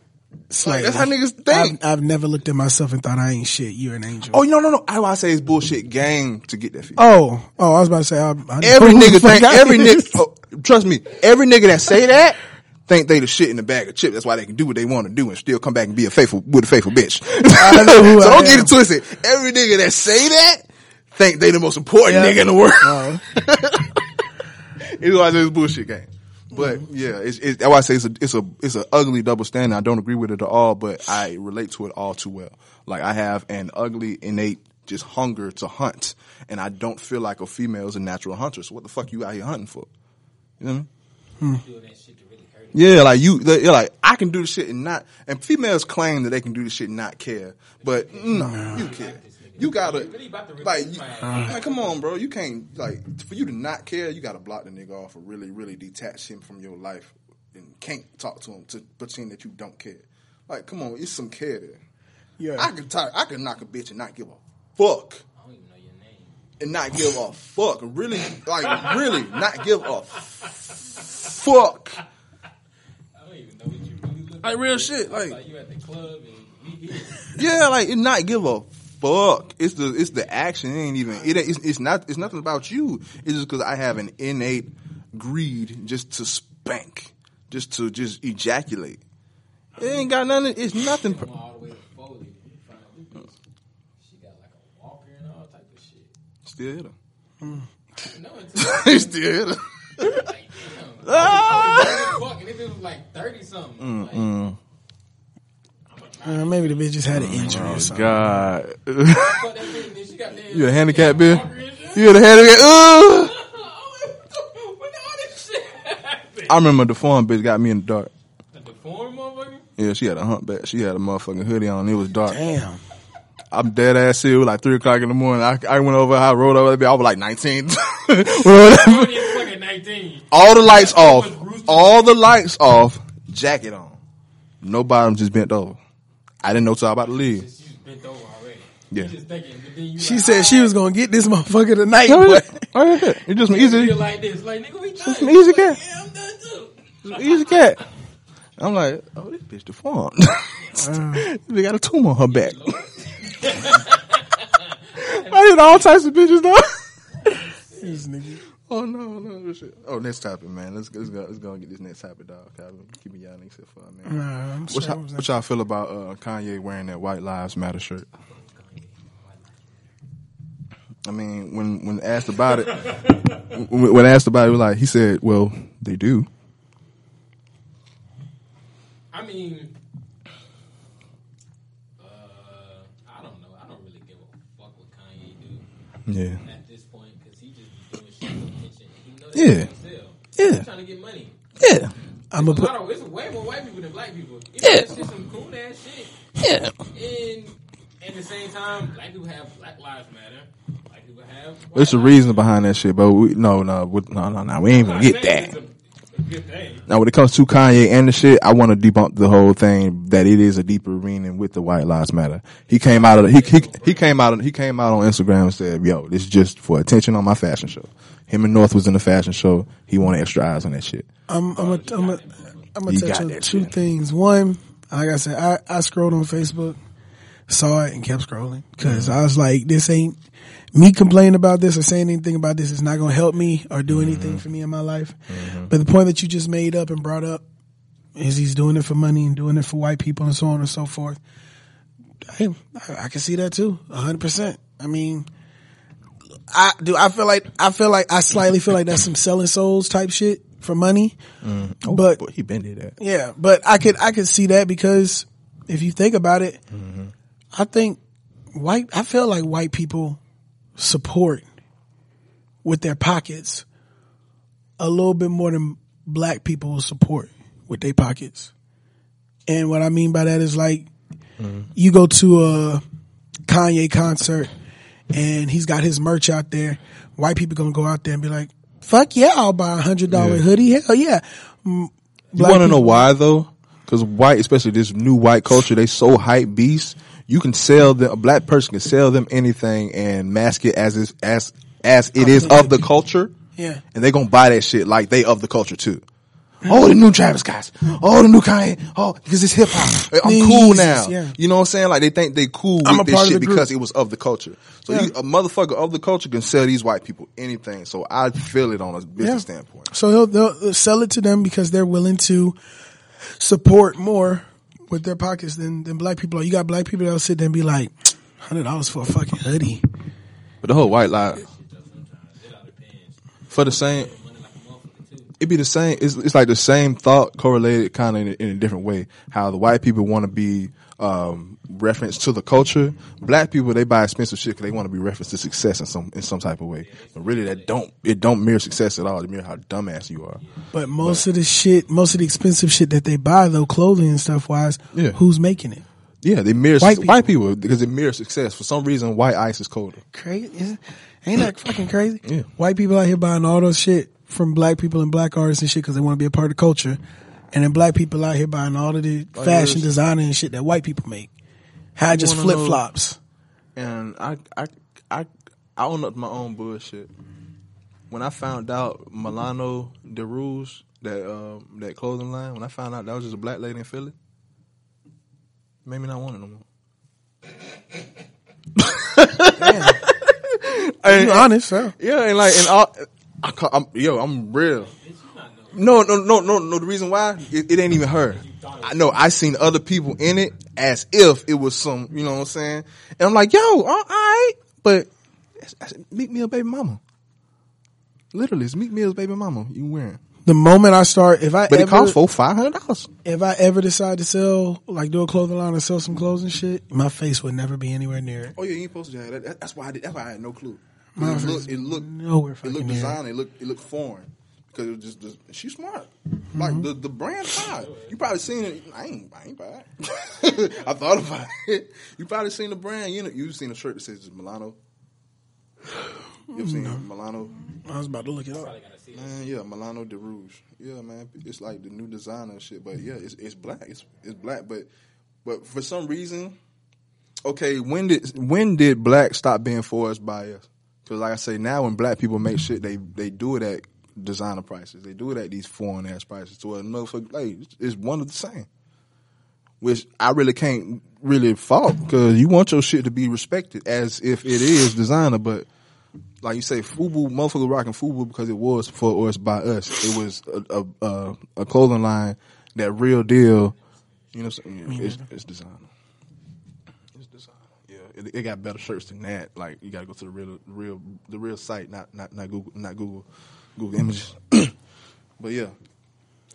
Speaker 2: Slightly.
Speaker 1: that's how niggas
Speaker 2: I've,
Speaker 1: think.
Speaker 2: I've never looked at myself and thought I ain't shit. You're an angel.
Speaker 1: Oh no no no! I I say it's bullshit game to get that.
Speaker 2: Oh, oh, I was about to say, I, I
Speaker 1: Every
Speaker 2: know who the
Speaker 1: nigga think every nigga. Oh, trust me, every nigga that say that think they the shit in the bag of chips. That's why they can do what they want to do and still come back and be a faithful with a faithful bitch.
Speaker 2: I know who
Speaker 1: so don't get it twisted. Every nigga that say that think they the most important
Speaker 2: Yeah.
Speaker 1: nigga in the world.
Speaker 2: Oh.
Speaker 1: it's why I say it's a bullshit game. But mm-hmm. yeah, it's, it's that's why I say it's a it's a it's an ugly double standard. I don't agree with it at all, but I relate to it all too well. Like I have an ugly innate just hunger to hunt, and I don't feel like a female is a natural hunter. So what the fuck you out here hunting for? You know what I mean? Hmm.
Speaker 3: Doing that shit to really hurt you.
Speaker 1: Yeah, like you, you're like I can do the shit and not. And females claim that they can do the shit and not care, but no, you care. You gotta
Speaker 3: Really about to
Speaker 1: like, you,
Speaker 3: uh-huh.
Speaker 1: like, come on, bro. You can't like for you to not care. You gotta block the nigga off or really, really detach him from your life and can't talk to him to pretend that you don't care. Like, come on, it's some care there.
Speaker 2: Yeah.
Speaker 1: I could talk, I could knock a bitch and not give a fuck
Speaker 3: I don't even know your name.
Speaker 1: and not give a fuck. Really, like, really, not give a fuck.
Speaker 3: I don't even know what you really look
Speaker 1: Like real shit, like.
Speaker 3: like you at the club and.
Speaker 1: Yeah, like and not give a fuck. It's the it's the action. It ain't even it. ain't- It's, it's not. It's nothing about you. It's just because I have an innate greed just to spank, just to just ejaculate. It ain't got nothing. It's nothing.
Speaker 3: Come all the way to Foley and find out this bitch. She got like a walker and all type of shit.
Speaker 1: Still hit her. Still hit her.
Speaker 3: like, damn.
Speaker 1: Ah!
Speaker 3: If it was like thirty something,
Speaker 1: Mm,
Speaker 3: like,
Speaker 2: Uh, maybe the bitch just had an injury or something.
Speaker 1: God,
Speaker 3: fuck that bitch, and then she got that.
Speaker 1: you a handicap bitch?
Speaker 3: walker and shit.
Speaker 1: You a handicap? Ugh.
Speaker 3: when all this shit happened.
Speaker 1: I remember the foreign bitch got me in the dark.
Speaker 3: The deformed motherfucker.
Speaker 1: Yeah, she had a humpback. She had a motherfucking hoodie on. It was dark.
Speaker 2: Damn.
Speaker 1: I'm dead ass serious. It was like three o'clock in the morning. I, I went over. I rolled over. there. I was like 19.
Speaker 3: Only fucking nineteen.
Speaker 1: All the lights off. All the lights off. Jacket on. No bottom, just bent over. I didn't know till I about to leave.
Speaker 3: She bent over already.
Speaker 1: Yeah.
Speaker 3: Just thinking, but then you
Speaker 2: She
Speaker 3: like,
Speaker 2: said she oh. was gonna get this motherfucker tonight,
Speaker 1: Oh, yeah.
Speaker 2: but
Speaker 1: Oh, yeah. It's just an
Speaker 3: You
Speaker 1: easy,
Speaker 3: like this, like nigga, we done.
Speaker 1: some easy cat.
Speaker 3: Yeah, I'm done too.
Speaker 1: Some easy cat. I'm like, oh, this bitch deformed. Uh. we got a tumor on her back. I hit all types of bitches though.
Speaker 2: this nigga.
Speaker 1: Oh no, no this shit. Oh, next topic, man. Let's let's go. Let's go and get this next topic, dog. Calvin. Keep me y'all niggas here for a minute.
Speaker 2: Nah, I'm
Speaker 1: What
Speaker 2: sure.
Speaker 1: y'all,
Speaker 2: it
Speaker 1: what y'all feel about uh, Kanye wearing that White Lives Matter shirt? I mean, when when asked about it, when, when asked about it, like he said, "Well, they do."
Speaker 3: I mean, uh, I don't know. I don't really give a fuck what Kanye do
Speaker 1: Yeah,
Speaker 3: at this point because he just be doing shit for attention. He knows
Speaker 1: Yeah. Yeah.
Speaker 3: Trying to get money.
Speaker 1: yeah,
Speaker 2: I'm
Speaker 3: A lot of, it's way more white people than black people. It's
Speaker 1: Yeah.
Speaker 3: just some cool ass shit.
Speaker 1: yeah.
Speaker 3: And at the same time, black people have Black Lives Matter. Black people have.
Speaker 1: There's a reason behind that shit, but we, no, no, we- no, no, no. We ain't gonna get that. Now, when it comes to Kanye and the shit, I want to debunk the whole thing that it is a deeper meaning with the White Lives Matter. He came out of the, he, he he came out of, he came out on Instagram and said, "Yo, this is just for attention on my fashion show." Him and North was in the fashion show. He wanted extra eyes on that shit.
Speaker 2: I'm. I'm. A, I'm. A, I'm gonna
Speaker 1: You
Speaker 2: touch on two
Speaker 1: shit.
Speaker 2: things. One, like I said, I, I scrolled on Facebook, saw it, and kept scrolling because I was like, this ain't me complaining about this or saying anything about this is not gonna help me or do anything mm-hmm. for me in my life. Mm-hmm. But the point that you just made up and brought up is he's doing it for money and doing it for white people and so on and so forth. I, I can see that too, a hundred percent. I mean, I do. I feel like I feel like I slightly feel like that's some selling souls type shit for money. Mm. Oh, but
Speaker 1: Boy, he been did that.
Speaker 2: yeah, but I could I could see that because if you think about it, mm-hmm. I think white I feel like white people support with their pockets a little bit more than black people will support with their pockets. And what I mean by that is like you go to a Kanye concert and he's got his merch out there. White people gonna go out there and be like, "Fuck yeah, I'll buy a hundred dollar
Speaker 1: Yeah.
Speaker 2: hoodie." Hell yeah. Mm,
Speaker 1: You want to know why though? Because white, especially this new white culture, they so hype beasts. You can sell them. A black person can sell them anything and mask it as is, as as it is of the culture,
Speaker 2: Yeah.
Speaker 1: and they gonna buy that shit like they of the culture too. Oh, the new Travis Scotts. Oh, the new Kanye. Oh, because it's hip hop. I'm cool now.
Speaker 2: yeah.
Speaker 1: You know what I'm saying? Like they think they cool
Speaker 2: I'm
Speaker 1: with
Speaker 2: a
Speaker 1: this
Speaker 2: part of
Speaker 1: shit because it was of the culture. So
Speaker 2: Yeah.
Speaker 1: you, a motherfucker of the culture can sell these white people anything. So I feel it on a business
Speaker 2: Yeah.
Speaker 1: standpoint.
Speaker 2: So he'll, they'll sell it to them because they're willing to support more with their pockets than, than black people are. You got black people that'll sit there and be like, hundred dollars for a fucking hoodie.
Speaker 1: But the whole white lie for the same. It'd be the same. It's, it's like the same thought correlated kind of in, a- in a different way. How the white people want to be um, referenced to the culture. Black people they buy expensive shit because they want to be referenced to success in some in some type of way. But really, that don't it don't mirror success at all. It mirror how dumbass you are.
Speaker 2: But most of the shit, most of the expensive shit that they buy though, clothing and stuff wise,
Speaker 1: Yeah.
Speaker 2: who's making it?
Speaker 1: Yeah, they mirror
Speaker 2: White
Speaker 1: white people. because it mirrors success. For some reason, white ice is colder.
Speaker 2: Crazy, ain't that fucking crazy?
Speaker 1: Yeah.
Speaker 2: White people out here buying all those shit from black people and black artists and shit because they want to be a part of the culture, and then black people out here buying all of the oh, fashion
Speaker 1: yes.
Speaker 2: designer and shit that white people make. How just flip flops.
Speaker 1: And I, I, I, I own up to my own bullshit. When I found out Milano Di Rouge, that um, that clothing line, when I found out that was just a black lady in Philly, it made me not want it no more.
Speaker 2: Damn. you honest, huh?
Speaker 1: Yeah, and like, and all, I call, I'm, yo, I'm real. No, no, no, no, no. The reason why it, it ain't even her. I know I seen other people in it as if it was some, you know what I'm saying? And I'm like, yo, all right, but that's, me a baby mama. Literally, it's me Mill's baby mama. You wearing,
Speaker 2: The moment I start, if I
Speaker 1: but
Speaker 2: ever,
Speaker 1: it costs four five hundred dollars.
Speaker 2: if I ever decide to sell, like do a clothing line and sell some clothes and shit, my face would never be anywhere near it.
Speaker 1: Oh yeah, you ain't supposed to that. that. That's why I did. That's why I had no clue.
Speaker 2: My
Speaker 1: It
Speaker 2: face
Speaker 1: looked, it looked,
Speaker 2: nowhere
Speaker 1: it
Speaker 2: fucking
Speaker 1: looked
Speaker 2: near It
Speaker 1: looked, it looked foreign because it was just, just she's smart.
Speaker 2: Mm-hmm.
Speaker 1: Like the the brand high. You probably seen it. I ain't, I ain't buy it. I thought about it. You probably seen the brand. You know, you've seen a shirt that says Milano. You've seen Milano?
Speaker 2: I was about to look it up.
Speaker 3: Probably gotta see that.
Speaker 1: Man, yeah, Milano di Rouge. Yeah, man, it's like the new designer and shit. But yeah, it's it's black. It's it's black. But but for some reason, okay, when did when did black stop being forced by us? Because like I say, now when black people make shit, they they do it at designer prices. They do it at these foreign ass prices. To a motherfucker, like it's one of the same. Which I really can't really fault because you want your shit to be respected as if it is designer, but like you say, Fubu, motherfucker rocking Fubu because it was for or it's by us. It was a a, a, a clothing line that real deal. You know, what I'm saying? it's, it's designer. It's designer. Yeah, it, it got better shirts than that. Like you got to go to the real, real, the real site, not not not Google, not Google, Google Images. but yeah,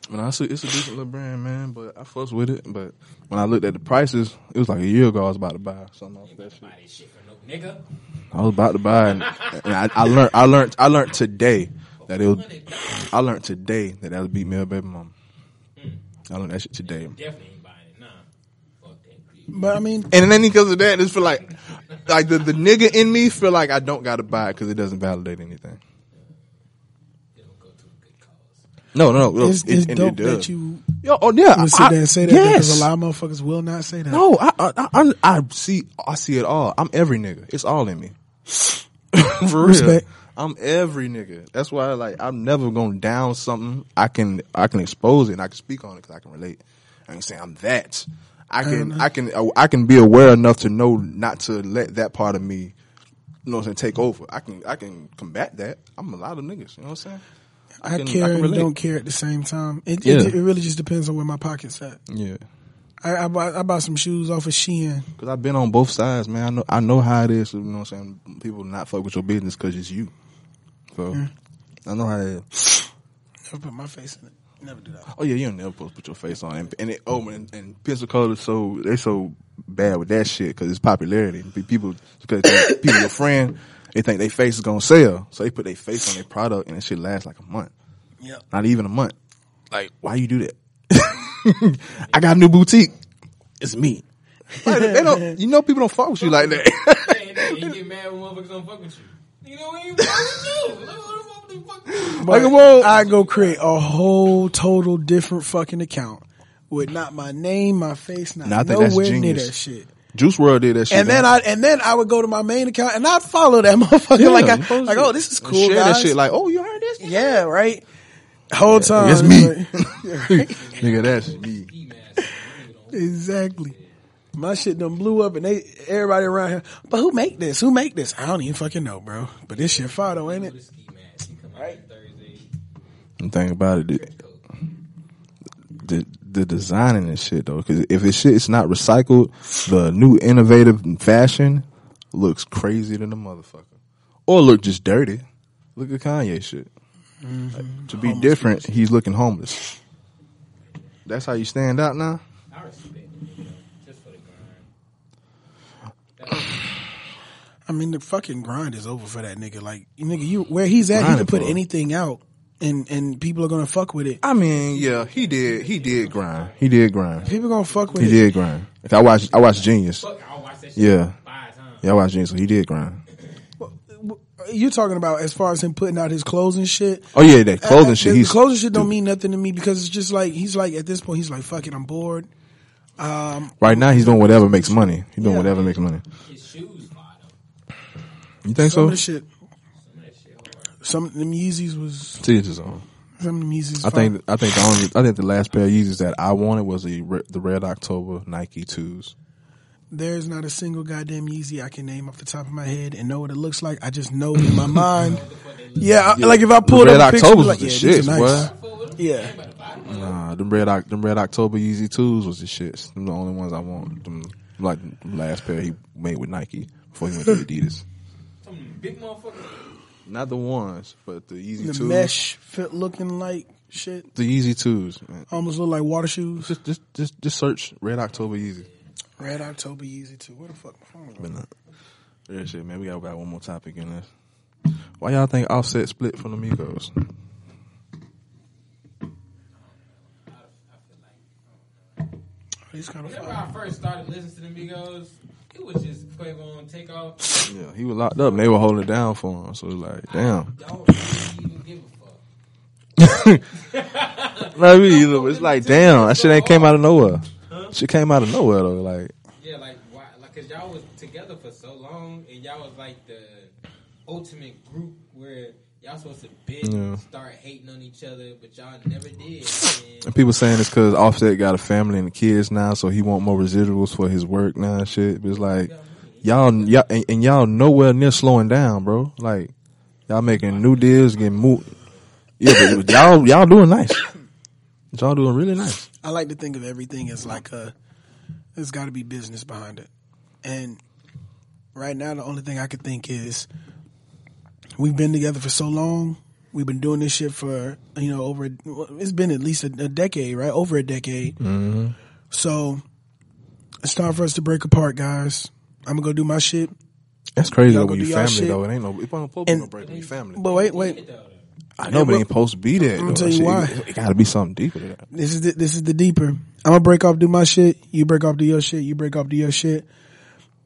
Speaker 1: when I see it's a decent little brand, man. But I fucks with it. But when I looked at the prices, it was like a year ago. I was about to buy something off that shit.
Speaker 3: Shit no nigga.
Speaker 1: I was about to buy, and, and I, I learned. I learned. I learned today that it was. I learned today that that was beat me up, baby mama. Hmm. I learned that shit today,
Speaker 3: Definitely ain't buying it. Nah. Fuck that.
Speaker 2: But I mean,
Speaker 1: and then because of that, it's feel like, like the the nigga in me feel like I don't got to buy it because it doesn't validate anything.
Speaker 3: It don't go to a good cause.
Speaker 1: No, no, no.
Speaker 2: it's, it's
Speaker 1: and
Speaker 2: dope
Speaker 1: it
Speaker 2: that you
Speaker 1: Yo, oh yeah,
Speaker 2: would sit
Speaker 1: I-
Speaker 2: there and say that
Speaker 1: yes.
Speaker 2: because a lot of motherfuckers will not say that.
Speaker 1: No, I, I, I, I see, I see it all. I'm every nigga. It's all in me. For real.
Speaker 2: Respect.
Speaker 1: I'm every nigga. That's why, like, I'm never gonna down something. I can, I can expose it and I can speak on it because I can relate. I can say I'm that. I can, I can, I can be aware enough to know not to let that part of me, you know, what I'm saying, take over. I can, I can combat that. I'm a lot of niggas. You know what I'm saying?
Speaker 2: I,
Speaker 1: can-
Speaker 2: care
Speaker 1: can
Speaker 2: and don't care at the same time. It,
Speaker 1: Yeah.
Speaker 2: it, it really just depends on where my pocket's at.
Speaker 1: Yeah.
Speaker 2: I, I, bought, I bought some shoes off of Shein.
Speaker 1: Cause I've been on both sides, man. I know I know how it is. You know what I'm saying? People not fuck with your business because it's you. So I know how it is.
Speaker 2: Never put my face in it. Never do that.
Speaker 1: Oh yeah, you don't never supposed to put your face on, and, and it, oh, and, and Pensacola so they so bad with that shit because it's popularity. People because people your friend, they think their face is gonna sell, so they put their face on their product, and it should last like a month,
Speaker 2: Yep.
Speaker 1: not even a month. Like, why you do that? I got a new boutique. It's me. Like, they don't, you know, people don't fuck with you like that.
Speaker 3: Hey, hey, you get mad when motherfuckers don't fuck with you. You know what you fuck with you. Look what the fuck they fuck with you.
Speaker 2: But
Speaker 1: Like, well-
Speaker 2: I go create a whole total different fucking account with not my name, my face, not
Speaker 1: Nah, I think
Speaker 2: nowhere near that shit.
Speaker 1: Juice WRLD did that shit.
Speaker 2: And then I and then I would go to my main account and I'd follow that motherfucker
Speaker 1: Yeah,
Speaker 2: like I, like oh this is cool
Speaker 1: Share
Speaker 2: guys.
Speaker 1: that shit like, oh, you heard this?
Speaker 2: yeah right. Whole time
Speaker 1: It's me.
Speaker 2: like-
Speaker 1: Nigga, that's me.
Speaker 3: E-mask. You know,
Speaker 2: exactly. My shit done blew up and they everybody around here. But who make this? Who make this? I don't even fucking know, bro. But this shit fire though, ain't it?
Speaker 3: the ski mask. He come out right. Thursday.
Speaker 1: And think about it, the, the, the designing and shit though, because if this shit is not recycled, the new innovative fashion looks crazy than the motherfucker, or look just dirty. Look at Kanye shit. Like, mm-hmm. to be different, he's looking homeless. That's how you stand out now.
Speaker 3: I respect it. You know, just for the grind.
Speaker 2: I mean, the fucking grind is over for that nigga. Like, nigga, you where he's at, he can put anything out and and people are gonna fuck with it.
Speaker 1: I mean, yeah, he did. He did grind. He did grind.
Speaker 2: People gonna fuck with
Speaker 1: He
Speaker 2: it.
Speaker 1: did grind. I watched. I watched Genius.
Speaker 3: Fuck, I'll watch that shit
Speaker 1: Yeah.
Speaker 3: five times.
Speaker 1: Yeah, I watched Genius. So he did grind.
Speaker 2: You're talking about as far as him putting out his clothes and shit.
Speaker 1: Oh yeah, that clothing
Speaker 2: Uh,
Speaker 1: shit.
Speaker 2: The
Speaker 1: He's
Speaker 2: clothing shit don't mean nothing to me because it's just like he's like at this point he's like fuck it, I'm bored.
Speaker 1: right now. He's doing whatever makes money. He's doing
Speaker 2: Yeah.
Speaker 1: whatever makes money.
Speaker 3: His shoes fire.
Speaker 1: You think
Speaker 2: Some of
Speaker 1: so?
Speaker 2: the shit,
Speaker 3: Some of that shit hard.
Speaker 2: Some of them Yeezys was
Speaker 1: To each his own.
Speaker 2: some of them Yeezys.
Speaker 1: I think. I think the only. I think the last pair of Yeezys that I wanted was the the Red October Nike twos.
Speaker 2: there's not a single goddamn Yeezy I can name off the top of my head and know what it looks like. I just know in my mind. Yeah, I, like if I pulled
Speaker 1: Red
Speaker 2: up a picture,
Speaker 1: Octobers
Speaker 2: like,
Speaker 1: was
Speaker 2: yeah,
Speaker 1: the
Speaker 2: these
Speaker 1: shits,
Speaker 2: are nice.
Speaker 1: boy.
Speaker 3: Fuck with him.
Speaker 2: Yeah.
Speaker 3: I ain't about to buy them.
Speaker 1: Nah, them red them red October Yeezy twos was the shits. Them the only ones I want. Them like the last pair he made with Nike before he went to Adidas.
Speaker 3: Some big motherfuckers.
Speaker 1: Not the ones, but the Yeezy
Speaker 2: The
Speaker 1: twos.
Speaker 2: mesh fit looking like shit.
Speaker 1: The Yeezy twos. Man.
Speaker 2: Almost look like water shoes.
Speaker 1: Just just just just search Red October Yeezy.
Speaker 2: Red October Yeezy too. Where the fuck my phone?
Speaker 1: But not. Real shit, man. We got about one more topic in this. Why y'all think Offset split from the Migos?
Speaker 2: He's kind of
Speaker 3: Whenever
Speaker 2: fun.
Speaker 3: I first started listening to the Migos, it was just Quavo on Takeoff.
Speaker 1: Yeah, he was locked up and they were holding it down for him. So it was like, damn.
Speaker 3: Don't even give a fuck.
Speaker 1: Not me either. But it's like, damn, that shit ain't came out of nowhere. Shit came out of nowhere though. Like,
Speaker 3: Yeah, like why? Like, cause y'all was together for so long, and y'all was like the ultimate group where y'all supposed to big
Speaker 1: Yeah.
Speaker 3: start hating on each other, but y'all never did. And
Speaker 1: and people saying it's because Offset got a family and kids now, so he want more residuals for his work now and shit. But it's like, y'all, y'all and, and y'all nowhere near slowing down, bro. Like, y'all making new deals, getting moved. Yeah, but y'all, y'all doing nice. Y'all doing really nice.
Speaker 2: I like to think of everything as like a. There's got to be business behind it, and right now the only thing I could think is we've been together for so long. We've been doing this shit for you know over. It's been at least a, a decade, right? Over a decade.
Speaker 1: Mm-hmm.
Speaker 2: So it's time for us to break apart, guys. I'm gonna go do my shit.
Speaker 1: That's crazy though when you family
Speaker 2: shit.
Speaker 1: though. It ain't no, it ain't supposed to be
Speaker 2: And-
Speaker 1: no break when you family.
Speaker 2: But wait, wait.
Speaker 1: I know, but it ain't supposed to be that.
Speaker 2: I'ma
Speaker 1: though.
Speaker 2: tell you
Speaker 1: Shit,
Speaker 2: why.
Speaker 1: It, it gotta be something deeper than that.
Speaker 2: This is the, this is the deeper. I'm gonna break off, do my shit. You break off, do your shit. You break off, do your shit.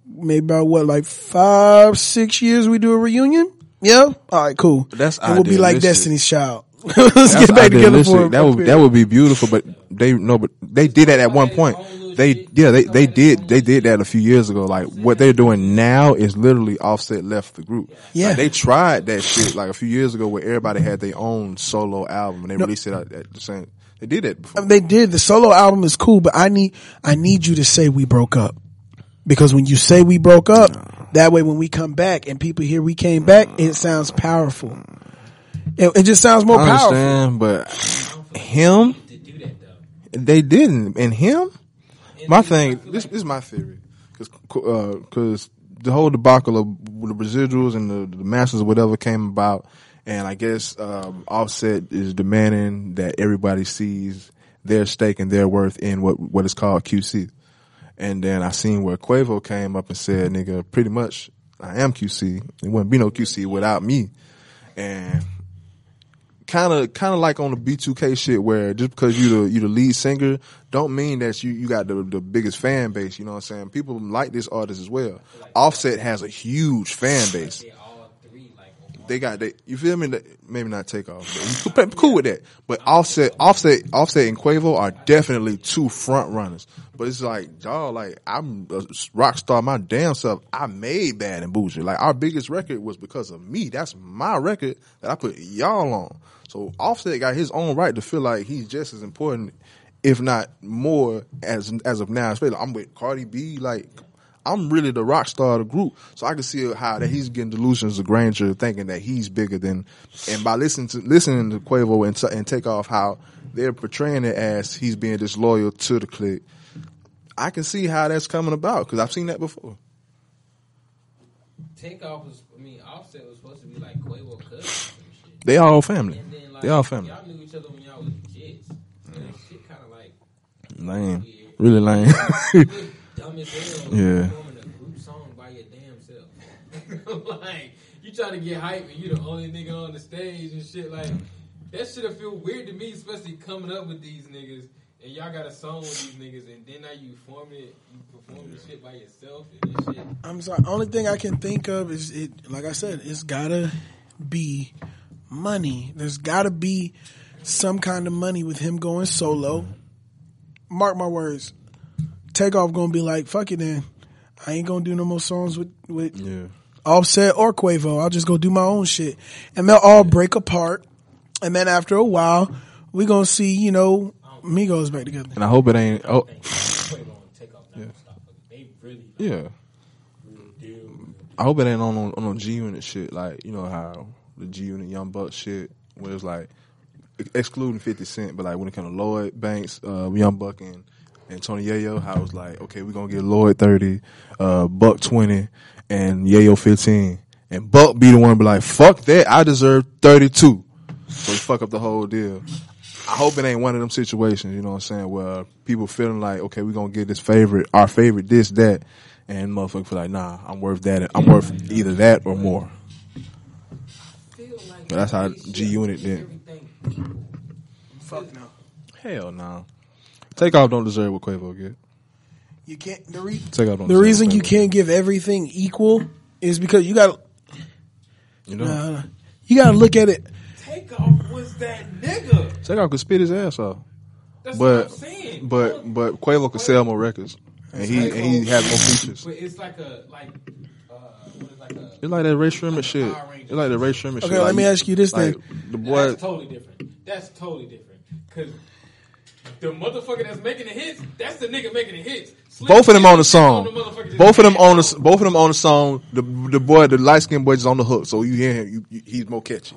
Speaker 2: Maybe about what, like five, six years, we do a reunion. Yeah. All right, cool.
Speaker 1: That's
Speaker 2: and we'll be like. Destiny's Child. Let's
Speaker 1: That's
Speaker 2: get back together for
Speaker 1: that would that would be beautiful, but they no, but they did that at one point. They yeah, they they did they did that a few years ago. Like what they're doing now is literally Offset left the group.
Speaker 2: Yeah.
Speaker 1: Like, they tried that shit like a few years ago where everybody had their own solo album and they released it at, at the same. They did that before.
Speaker 2: They did. The solo album is cool, but I need I need you to say we broke up. Because when you say we broke up, that way when we come back and people hear we came back, it sounds powerful. It, it just sounds more
Speaker 1: I
Speaker 2: powerful.
Speaker 1: understand, but him
Speaker 3: to do that though.
Speaker 1: They didn't. And him, my thing, this, this is my theory. Cause, uh, the whole debacle of the residuals and the, the masters or whatever came about. And I guess, um, Offset is demanding that everybody sees their stake and their worth in what, what is called QC. And then I seen where Quavo came up and said, nigga, pretty much I am QC. It wouldn't be no QC without me. And kind of kind of like on the B2K shit where just because you the you the lead singer don't mean that you you got the the biggest fan base, you know what I'm saying? People like this artist as well. Offset has a huge fan base.
Speaker 3: They
Speaker 1: got they you feel me? Maybe not Takeoff. Cool with that. But Offset Offset Offset and Quavo are definitely two front runners. But it's like y'all like I'm a rock star my damn self. I made Bad and Boujee. Like our biggest record was because of me. That's my record that I put y'all on. So Offset got his own right to feel like he's just as important, if not more, as as of now. Especially I'm with Cardi B. Like I'm really the rock star of the group, so I can see how that he's getting delusions of grandeur, thinking that he's bigger than. And by listening to listening to Quavo and, and Takeoff how they're portraying it as he's being disloyal to the clique, I can see how that's coming about because I've seen that before.
Speaker 3: Takeoff was, I mean, Offset was supposed to be like Quavo cousin or shit.
Speaker 1: They all family.
Speaker 3: And then like
Speaker 1: They all family.
Speaker 3: y'all knew each other when y'all was kids. That shit kind of like
Speaker 1: Lame,
Speaker 3: weird.
Speaker 1: really lame.
Speaker 3: Dumb as hell.
Speaker 1: Yeah.
Speaker 3: Performing a group song by your damn self. like you trying to get hype and you the only nigga on the stage and shit. Like that should have feel weird to me, especially coming up with these niggas. And y'all got a song with these niggas, and then now you form it, you perform the shit by yourself, and this shit.
Speaker 2: I'm sorry. Only thing I can think of is it. Like I said, it's gotta be money. There's gotta be some kind of money with him going solo. Mark my words. Takeoff gonna be like, fuck it then. I ain't gonna do no more songs with with
Speaker 1: Yeah.
Speaker 2: Offset or Quavo. I'll just go do my own shit, and they'll all break apart. And then after a while, we gonna see, you know, Migos back together.
Speaker 1: And I hope it ain't. Oh,
Speaker 3: think Quavo and Takeoff not gonna stop fucking. They really
Speaker 1: yeah. I hope it ain't on on, on G Unit shit. Like you know how the G Unit Young Buck shit, where it's like excluding Fifty Cent, but like when it comes to Lloyd Banks, uh, Young Buck, and and Tony Yayo, how it's like okay, we're gonna get Lloyd thirty, uh, Buck twenty, and Yayo fifteen, and Buck be the one to be like, fuck that, I deserve thirty two, so he fuck up the whole deal. I hope it ain't one of them situations, you know what I'm saying, where people feeling like, okay, we're gonna get this favorite, our favorite, this, that, and motherfucker feel like, nah, I'm worth that. I'm worth either that or more. But that's how G Unit did.
Speaker 2: Fuck no.
Speaker 1: Hell no. Takeoff don't deserve what Quavo get.
Speaker 2: You can't. The, re-
Speaker 1: Takeoff don't.
Speaker 2: the reason you can't give everything equal is because you got
Speaker 1: you know,
Speaker 2: you got to look at it.
Speaker 3: Takeoff was that nigga.
Speaker 1: Takeoff could spit his ass off,
Speaker 3: That's
Speaker 1: but
Speaker 3: what I'm saying.
Speaker 1: but but Quavo could sell more records, and he and he has more features.
Speaker 3: But it's like a like uh what is like a
Speaker 1: It's like that Rae Sremmurd shit. It's like the Rae Sremmurd shit.
Speaker 2: Okay, let
Speaker 1: Like,
Speaker 2: me ask you this
Speaker 1: like,
Speaker 2: thing.
Speaker 1: The boy,
Speaker 3: That's totally different. That's totally different. Cause the motherfucker that's making the hits, that's the nigga making the hits. Slim
Speaker 1: both of them on the
Speaker 3: Shady
Speaker 1: song.
Speaker 3: the
Speaker 1: Both of them on the
Speaker 3: songs.
Speaker 1: both of them on the song. The the boy, the light skinned boy, is on the hook, so you hear him. You, you, he's more catchy.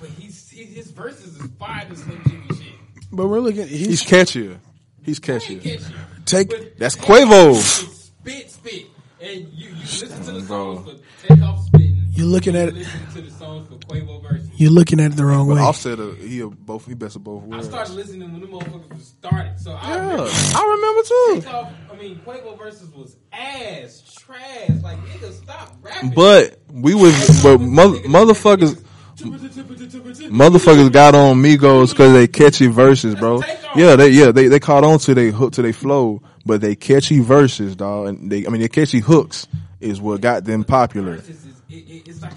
Speaker 3: But he's, he, his verses is fire than Slim Jxmmi shit.
Speaker 2: But we're looking.
Speaker 1: He's
Speaker 2: He's,
Speaker 1: catchier. He's
Speaker 3: He
Speaker 1: catchier.
Speaker 3: catchy.
Speaker 2: Take-
Speaker 3: But
Speaker 1: That's
Speaker 3: Takeoff
Speaker 1: Quavo.
Speaker 3: Spit, spit, and you, you listen to the
Speaker 1: Bro.
Speaker 3: songs for Takeoff spitting.
Speaker 2: You're looking
Speaker 3: you
Speaker 2: at it-
Speaker 3: to the songs for Quavo verses.
Speaker 2: you're looking at it the wrong
Speaker 1: But
Speaker 2: way.
Speaker 1: Offset, uh, he a both. He best of both worlds.
Speaker 3: I started listening when the motherfuckers started, so I remember
Speaker 1: I remember too.
Speaker 3: Takeoff. I mean, Quavo verses was ass trash. Like nigga, stop rapping.
Speaker 1: But we was, but mother, motherfuckers, motherfuckers got on Migos because they catchy verses, bro. Yeah, they yeah they they caught on to they hook to they flow, but they catchy verses, dog. And they I mean they catchy hooks is what got them popular.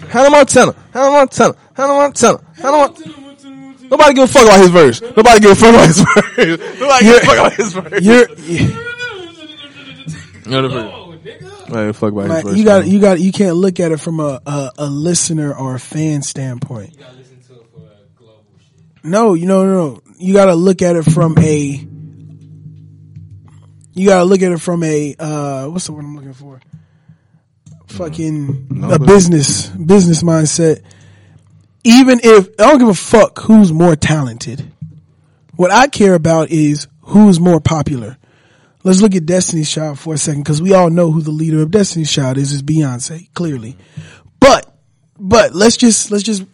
Speaker 1: Hannah Montana, Hannah Montana, Hannah Montana, Hannah Montana. Nobody give a fuck about his verse. Nobody give a fuck about his verse. Nobody give a fuck about his verse.
Speaker 2: You're,
Speaker 1: know the
Speaker 3: No, nigga.
Speaker 1: Nobody fuck about his
Speaker 2: man,
Speaker 1: verse.
Speaker 2: you got
Speaker 1: man.
Speaker 2: you got you can't look at it from a, a a listener or a fan standpoint.
Speaker 3: You gotta listen to it for global shit.
Speaker 2: No, you know, no, no. You got to look at it from a. You got to look at it from a uh, what's the word I'm looking for? Fucking
Speaker 1: No,
Speaker 2: a
Speaker 1: but-
Speaker 2: business business mindset. Even if I don't give a fuck who's more talented, what I care about is who's more popular. Let's look at Destiny's Child for a second because we all know who the leader of Destiny's Child is. Is Beyonce clearly, but but let's just let's just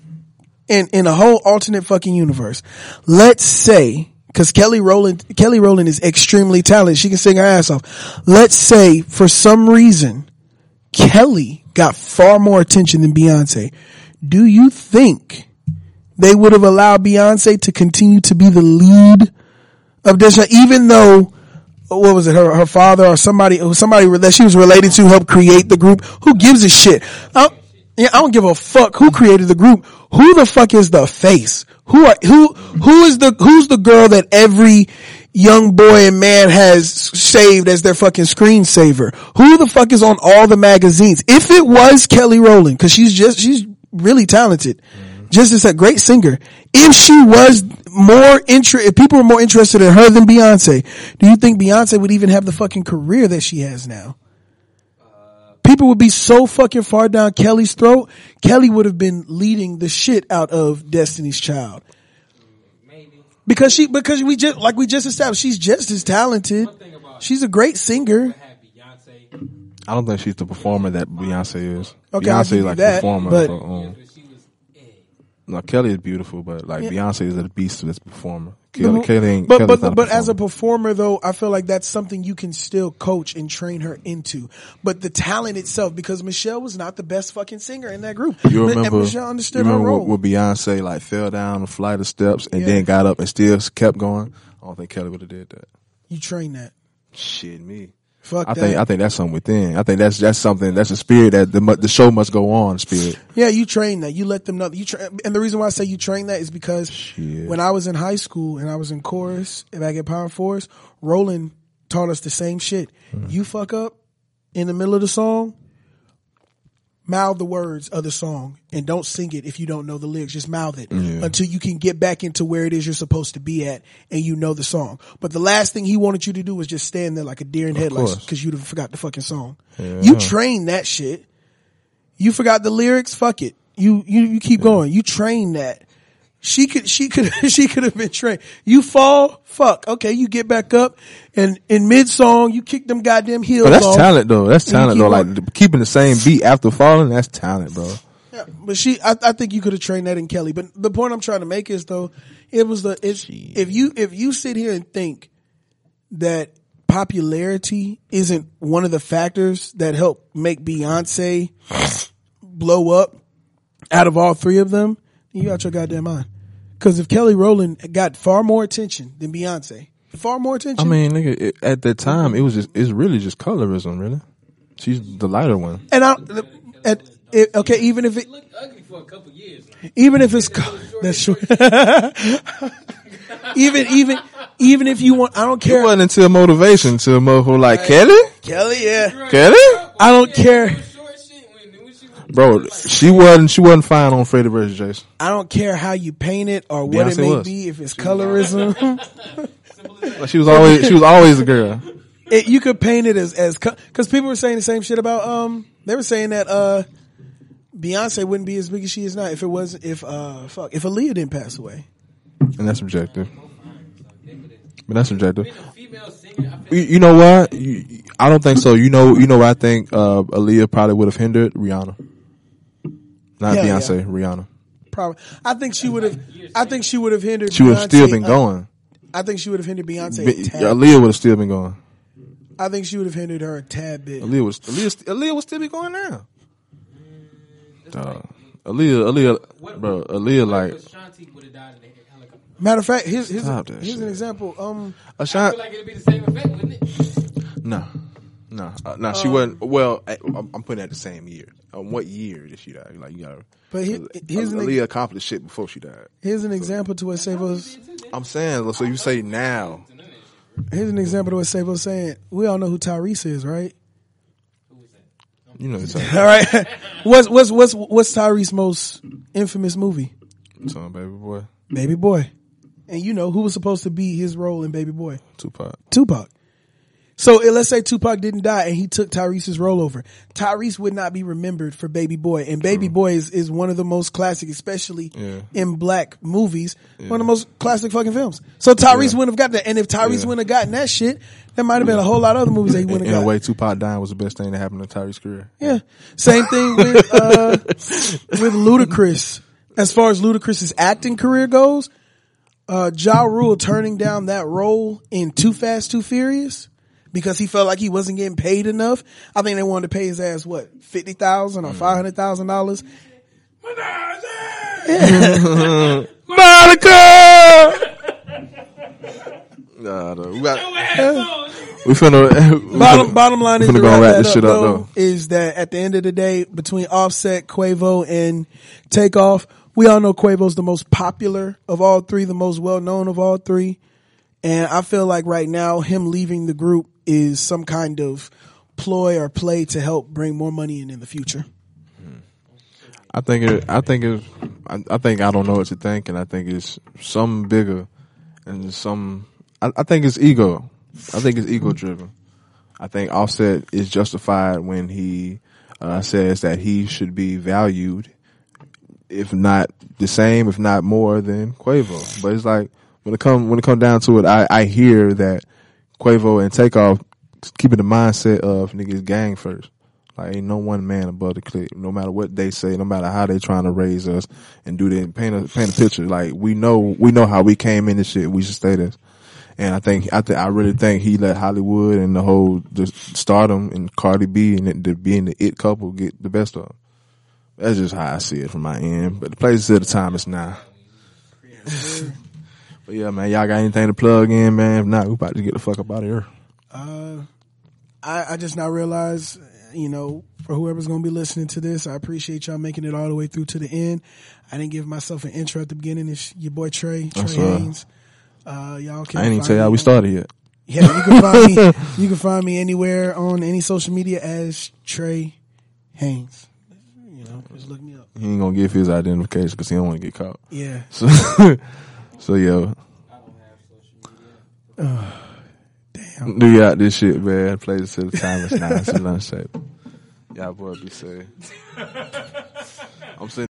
Speaker 2: in in a whole alternate fucking universe. Let's say because Kelly Rowland Kelly Rowland is extremely talented. She can sing her ass off. Let's say for some reason Kelly got far more attention than Beyonce. Do you think they would have allowed Beyonce to continue to be the lead of this, even though what was it, her her father or somebody somebody that she was related to helped create the group? Who gives a shit? I, yeah, I don't give a fuck who created the group. Who the fuck is the face? Who are who who is the who's the girl that every young boy and man has saved as their fucking screensaver? Who the fuck is on all the magazines? If it was Kelly Rowland, cause she's just she's really talented. Just as a great singer. If she was more inter, if people were more interested in her than Beyonce, do you think Beyonce would even have the fucking career that she has now? People would be so fucking far down Kelly's throat. Kelly would have been leading the shit out of Destiny's Child
Speaker 3: Maybe.
Speaker 2: because she because we just like we just established she's just as talented.
Speaker 3: One thing about
Speaker 2: She's a great singer.
Speaker 3: would have Beyonce.
Speaker 1: I don't think she's the performer that Beyonce is.
Speaker 2: Okay,
Speaker 1: Beyonce is like
Speaker 2: that,
Speaker 1: performer.
Speaker 2: but-
Speaker 1: so, um,
Speaker 3: But she was. Eh.
Speaker 1: No, Kelly is beautiful, but like
Speaker 2: Yeah.
Speaker 1: Beyonce is a beast as a performer. Kelly,
Speaker 2: mo-
Speaker 1: Kelly ain't.
Speaker 2: but
Speaker 1: Kelly's
Speaker 2: but but as a
Speaker 1: performer.
Speaker 2: though, I feel like that's something you can still coach and train her into. But the talent itself, because Michelle was not the best fucking singer in that group.
Speaker 1: You
Speaker 2: And
Speaker 1: remember?
Speaker 2: Michelle
Speaker 1: you
Speaker 2: understood her
Speaker 1: remember
Speaker 2: role.
Speaker 1: when, when Beyonce like fell down a flight of steps and
Speaker 2: Yeah.
Speaker 1: then got up and still kept going? I don't think Kelly would have did that.
Speaker 2: you train that.
Speaker 1: Shit, me.
Speaker 2: Fuck
Speaker 1: I
Speaker 2: that.
Speaker 1: think I think that's something within. I think that's that's something that's a spirit that the the show must go on. Spirit.
Speaker 2: Yeah, you train that. You let them know. You tra- and the reason why I say you train that is because
Speaker 1: Shit.
Speaker 2: when I was in high school and I was in chorus back at Power Force, Roland taught us the same shit.
Speaker 1: Hmm.
Speaker 2: You fuck up in the middle of the song, mouth the words of the song and don't sing it if you don't know the lyrics. Just mouth it
Speaker 1: Yeah.
Speaker 2: until you can get back into where it is you're supposed to be at and you know the song. But the last thing he wanted you to do was just stand there like a deer in headlights because you'd have forgot the fucking song.
Speaker 1: Yeah.
Speaker 2: You train that shit. You forgot the lyrics. Fuck it. You you you keep going. You train that. She could she could she could have been trained. You fall. Fuck. Okay. You get back up, and in mid song you kick them goddamn heels
Speaker 1: But that's
Speaker 2: off.
Speaker 1: talent though. That's talent though. Like keeping the same beat after falling. That's talent, bro.
Speaker 2: Yeah, but she, I, I think you could have trained that in Kelly. But the point I'm trying to make is though, it was the it's if you if you sit here and think that popularity isn't one of the factors that help make Beyonce blow up out of all three of them, you out your goddamn mind. Because if Kelly Rowland got far more attention than Beyonce, far more attention.
Speaker 1: I mean, nigga, it, at that time, it was just it's really just colorism, really. She's the lighter one.
Speaker 2: and I, at, it, okay, even if it,
Speaker 3: It looked ugly for a couple years. Now.
Speaker 2: even if it's co- that's short. even even even if you want, I don't care.
Speaker 1: It
Speaker 2: care.
Speaker 1: wasn't until motivation, until a motherfucker like Kelly,
Speaker 2: Kelly, yeah,
Speaker 1: Kelly,
Speaker 2: I don't care.
Speaker 3: Short shit when, when she was
Speaker 1: bro. She wasn't she wasn't fine on Freddy versus Jason.
Speaker 2: I don't care how you paint it or what it may
Speaker 1: was.
Speaker 2: be. If it's colorism,
Speaker 1: Like, she was always she was always a girl.
Speaker 2: it, you could paint it as as because people were saying the same shit about um. They were saying that uh, Beyonce wouldn't be as big as she is now if it wasn't if uh fuck if Aaliyah didn't pass away.
Speaker 1: And that's subjective. But that's subjective.
Speaker 3: female singer.
Speaker 1: You, you know what? You, I don't think so. You know, you know what I think uh, Aaliyah probably would have hindered Rihanna. Not
Speaker 2: Yeah,
Speaker 1: Beyonce, Rihanna.
Speaker 2: Probably, I think she would have. I think she would have hindered.
Speaker 1: She would have still
Speaker 2: Beyonce,
Speaker 1: been
Speaker 2: uh,
Speaker 1: going.
Speaker 2: I think she would have hindered Beyonce.
Speaker 1: Be-
Speaker 2: a tad.
Speaker 1: Aaliyah would have still been going.
Speaker 2: I think she would have hindered her a tad bit.
Speaker 1: Aaliyah was Aaliyah, Aaliyah would still be going now. Dog. Aaliyah, Aaliyah, bro, Aaliyah like
Speaker 3: Ashanti would have died in a helicopter.
Speaker 2: Matter of fact, here's here's,
Speaker 1: Stop that
Speaker 2: here's an example. Um,
Speaker 3: I
Speaker 1: Ashanti.
Speaker 3: feel like it'd be the same effect, wouldn't it?
Speaker 1: No, no, uh, no.
Speaker 2: Um,
Speaker 1: She wasn't. Well, I, I'm I'm putting it at the same year. Um, what year did she die? Like you gotta.
Speaker 2: But here- here's an ex-
Speaker 1: accomplished shit before she died.
Speaker 2: here's an example to what Savo's.
Speaker 1: I'm saying. So you say now?
Speaker 2: Here's an example to what Savo's saying. We all know who Tyrese is, right?
Speaker 1: You know,
Speaker 2: All right. what's what's what's what's Tyrese's most infamous movie?
Speaker 1: son, baby boy,
Speaker 2: Baby Boy. And you know who was supposed to be his role in Baby Boy?
Speaker 1: Tupac.
Speaker 2: Tupac. So let's say Tupac didn't die and he took Tyrese's rollover. Tyrese would not be remembered for Baby Boy. And Baby Boy is, is one of the most classic, especially
Speaker 1: Yeah.
Speaker 2: in black movies, one of the most classic fucking films. So Tyrese
Speaker 1: Yeah.
Speaker 2: wouldn't have got that. And if Tyrese
Speaker 1: Yeah.
Speaker 2: wouldn't have gotten that shit, there might have been a whole lot of other movies that he wouldn't
Speaker 1: in
Speaker 2: have
Speaker 1: a
Speaker 2: got.
Speaker 1: way, Tupac dying was the best thing that happened to Tyrese's career.
Speaker 2: Yeah. Same thing with uh with Ludacris. As far as Ludacris's acting career goes, uh Ja Rule turning down that role in Too Fast, Too Furious because he felt like he wasn't getting paid enough. I think they wanted to pay his ass what, fifty thousand or five hundred thousand dollars.
Speaker 1: Monica. Nah, no, we got. We finna. we
Speaker 2: Bottom
Speaker 1: finna-
Speaker 2: bottom line is
Speaker 1: finna
Speaker 2: to
Speaker 1: go
Speaker 2: wrap
Speaker 1: wrap
Speaker 2: that
Speaker 1: this shit up
Speaker 2: though,
Speaker 1: though.
Speaker 2: is that at the end of the day, between Offset, Quavo, and Takeoff, we all know Quavo's the most popular of all three, the most well known of all three. And I feel like right now, him leaving the group is some kind of ploy or play to help bring more money in in the future.
Speaker 1: I think it. I think it. I, I think I don't know what to think, and I think it's some bigger, and some. I, I think it's ego. I think it's ego driven. I think Offset is justified when he uh, says that he should be valued, if not the same, if not more than Quavo. But it's like when it come when it come down to it, I, I hear that Quavo and Takeoff keeping the mindset of niggas gang first. Like ain't no one man above the clique. No matter what they say, no matter how they trying to raise us and do that, paint a paint a picture. Like we know we know how we came in this shit. We should stay this. And I think I think I really think he let Hollywood and the whole just stardom and Cardi B and the, the being the it couple get the best of him. That's just how I see it from my end. But the place is at the time is now. but yeah, man, y'all got anything to plug in, man? If not, we about to get the fuck up out of here.
Speaker 2: Uh, I, I just now realized, you know, for whoever's going to be listening to this, I appreciate y'all making it all the way through to the end. I didn't give myself an intro at the beginning. It's your boy Trey, Trey
Speaker 1: That's right.
Speaker 2: Haynes. Uh, y'all can
Speaker 1: I ain't even tell y'all we started yet.
Speaker 2: Yeah, you can find me. You can find me anywhere on any social media as Trey Haynes. You know, just look me up.
Speaker 1: He ain't gonna give his identification because he don't want to get caught.
Speaker 2: Yeah.
Speaker 1: So, so yo.
Speaker 3: I don't have social media.
Speaker 2: Damn.
Speaker 1: do y'all this shit, man. Play this till the time it's nine. It's lunch shape. Y'all boy be safe. I'm sitting.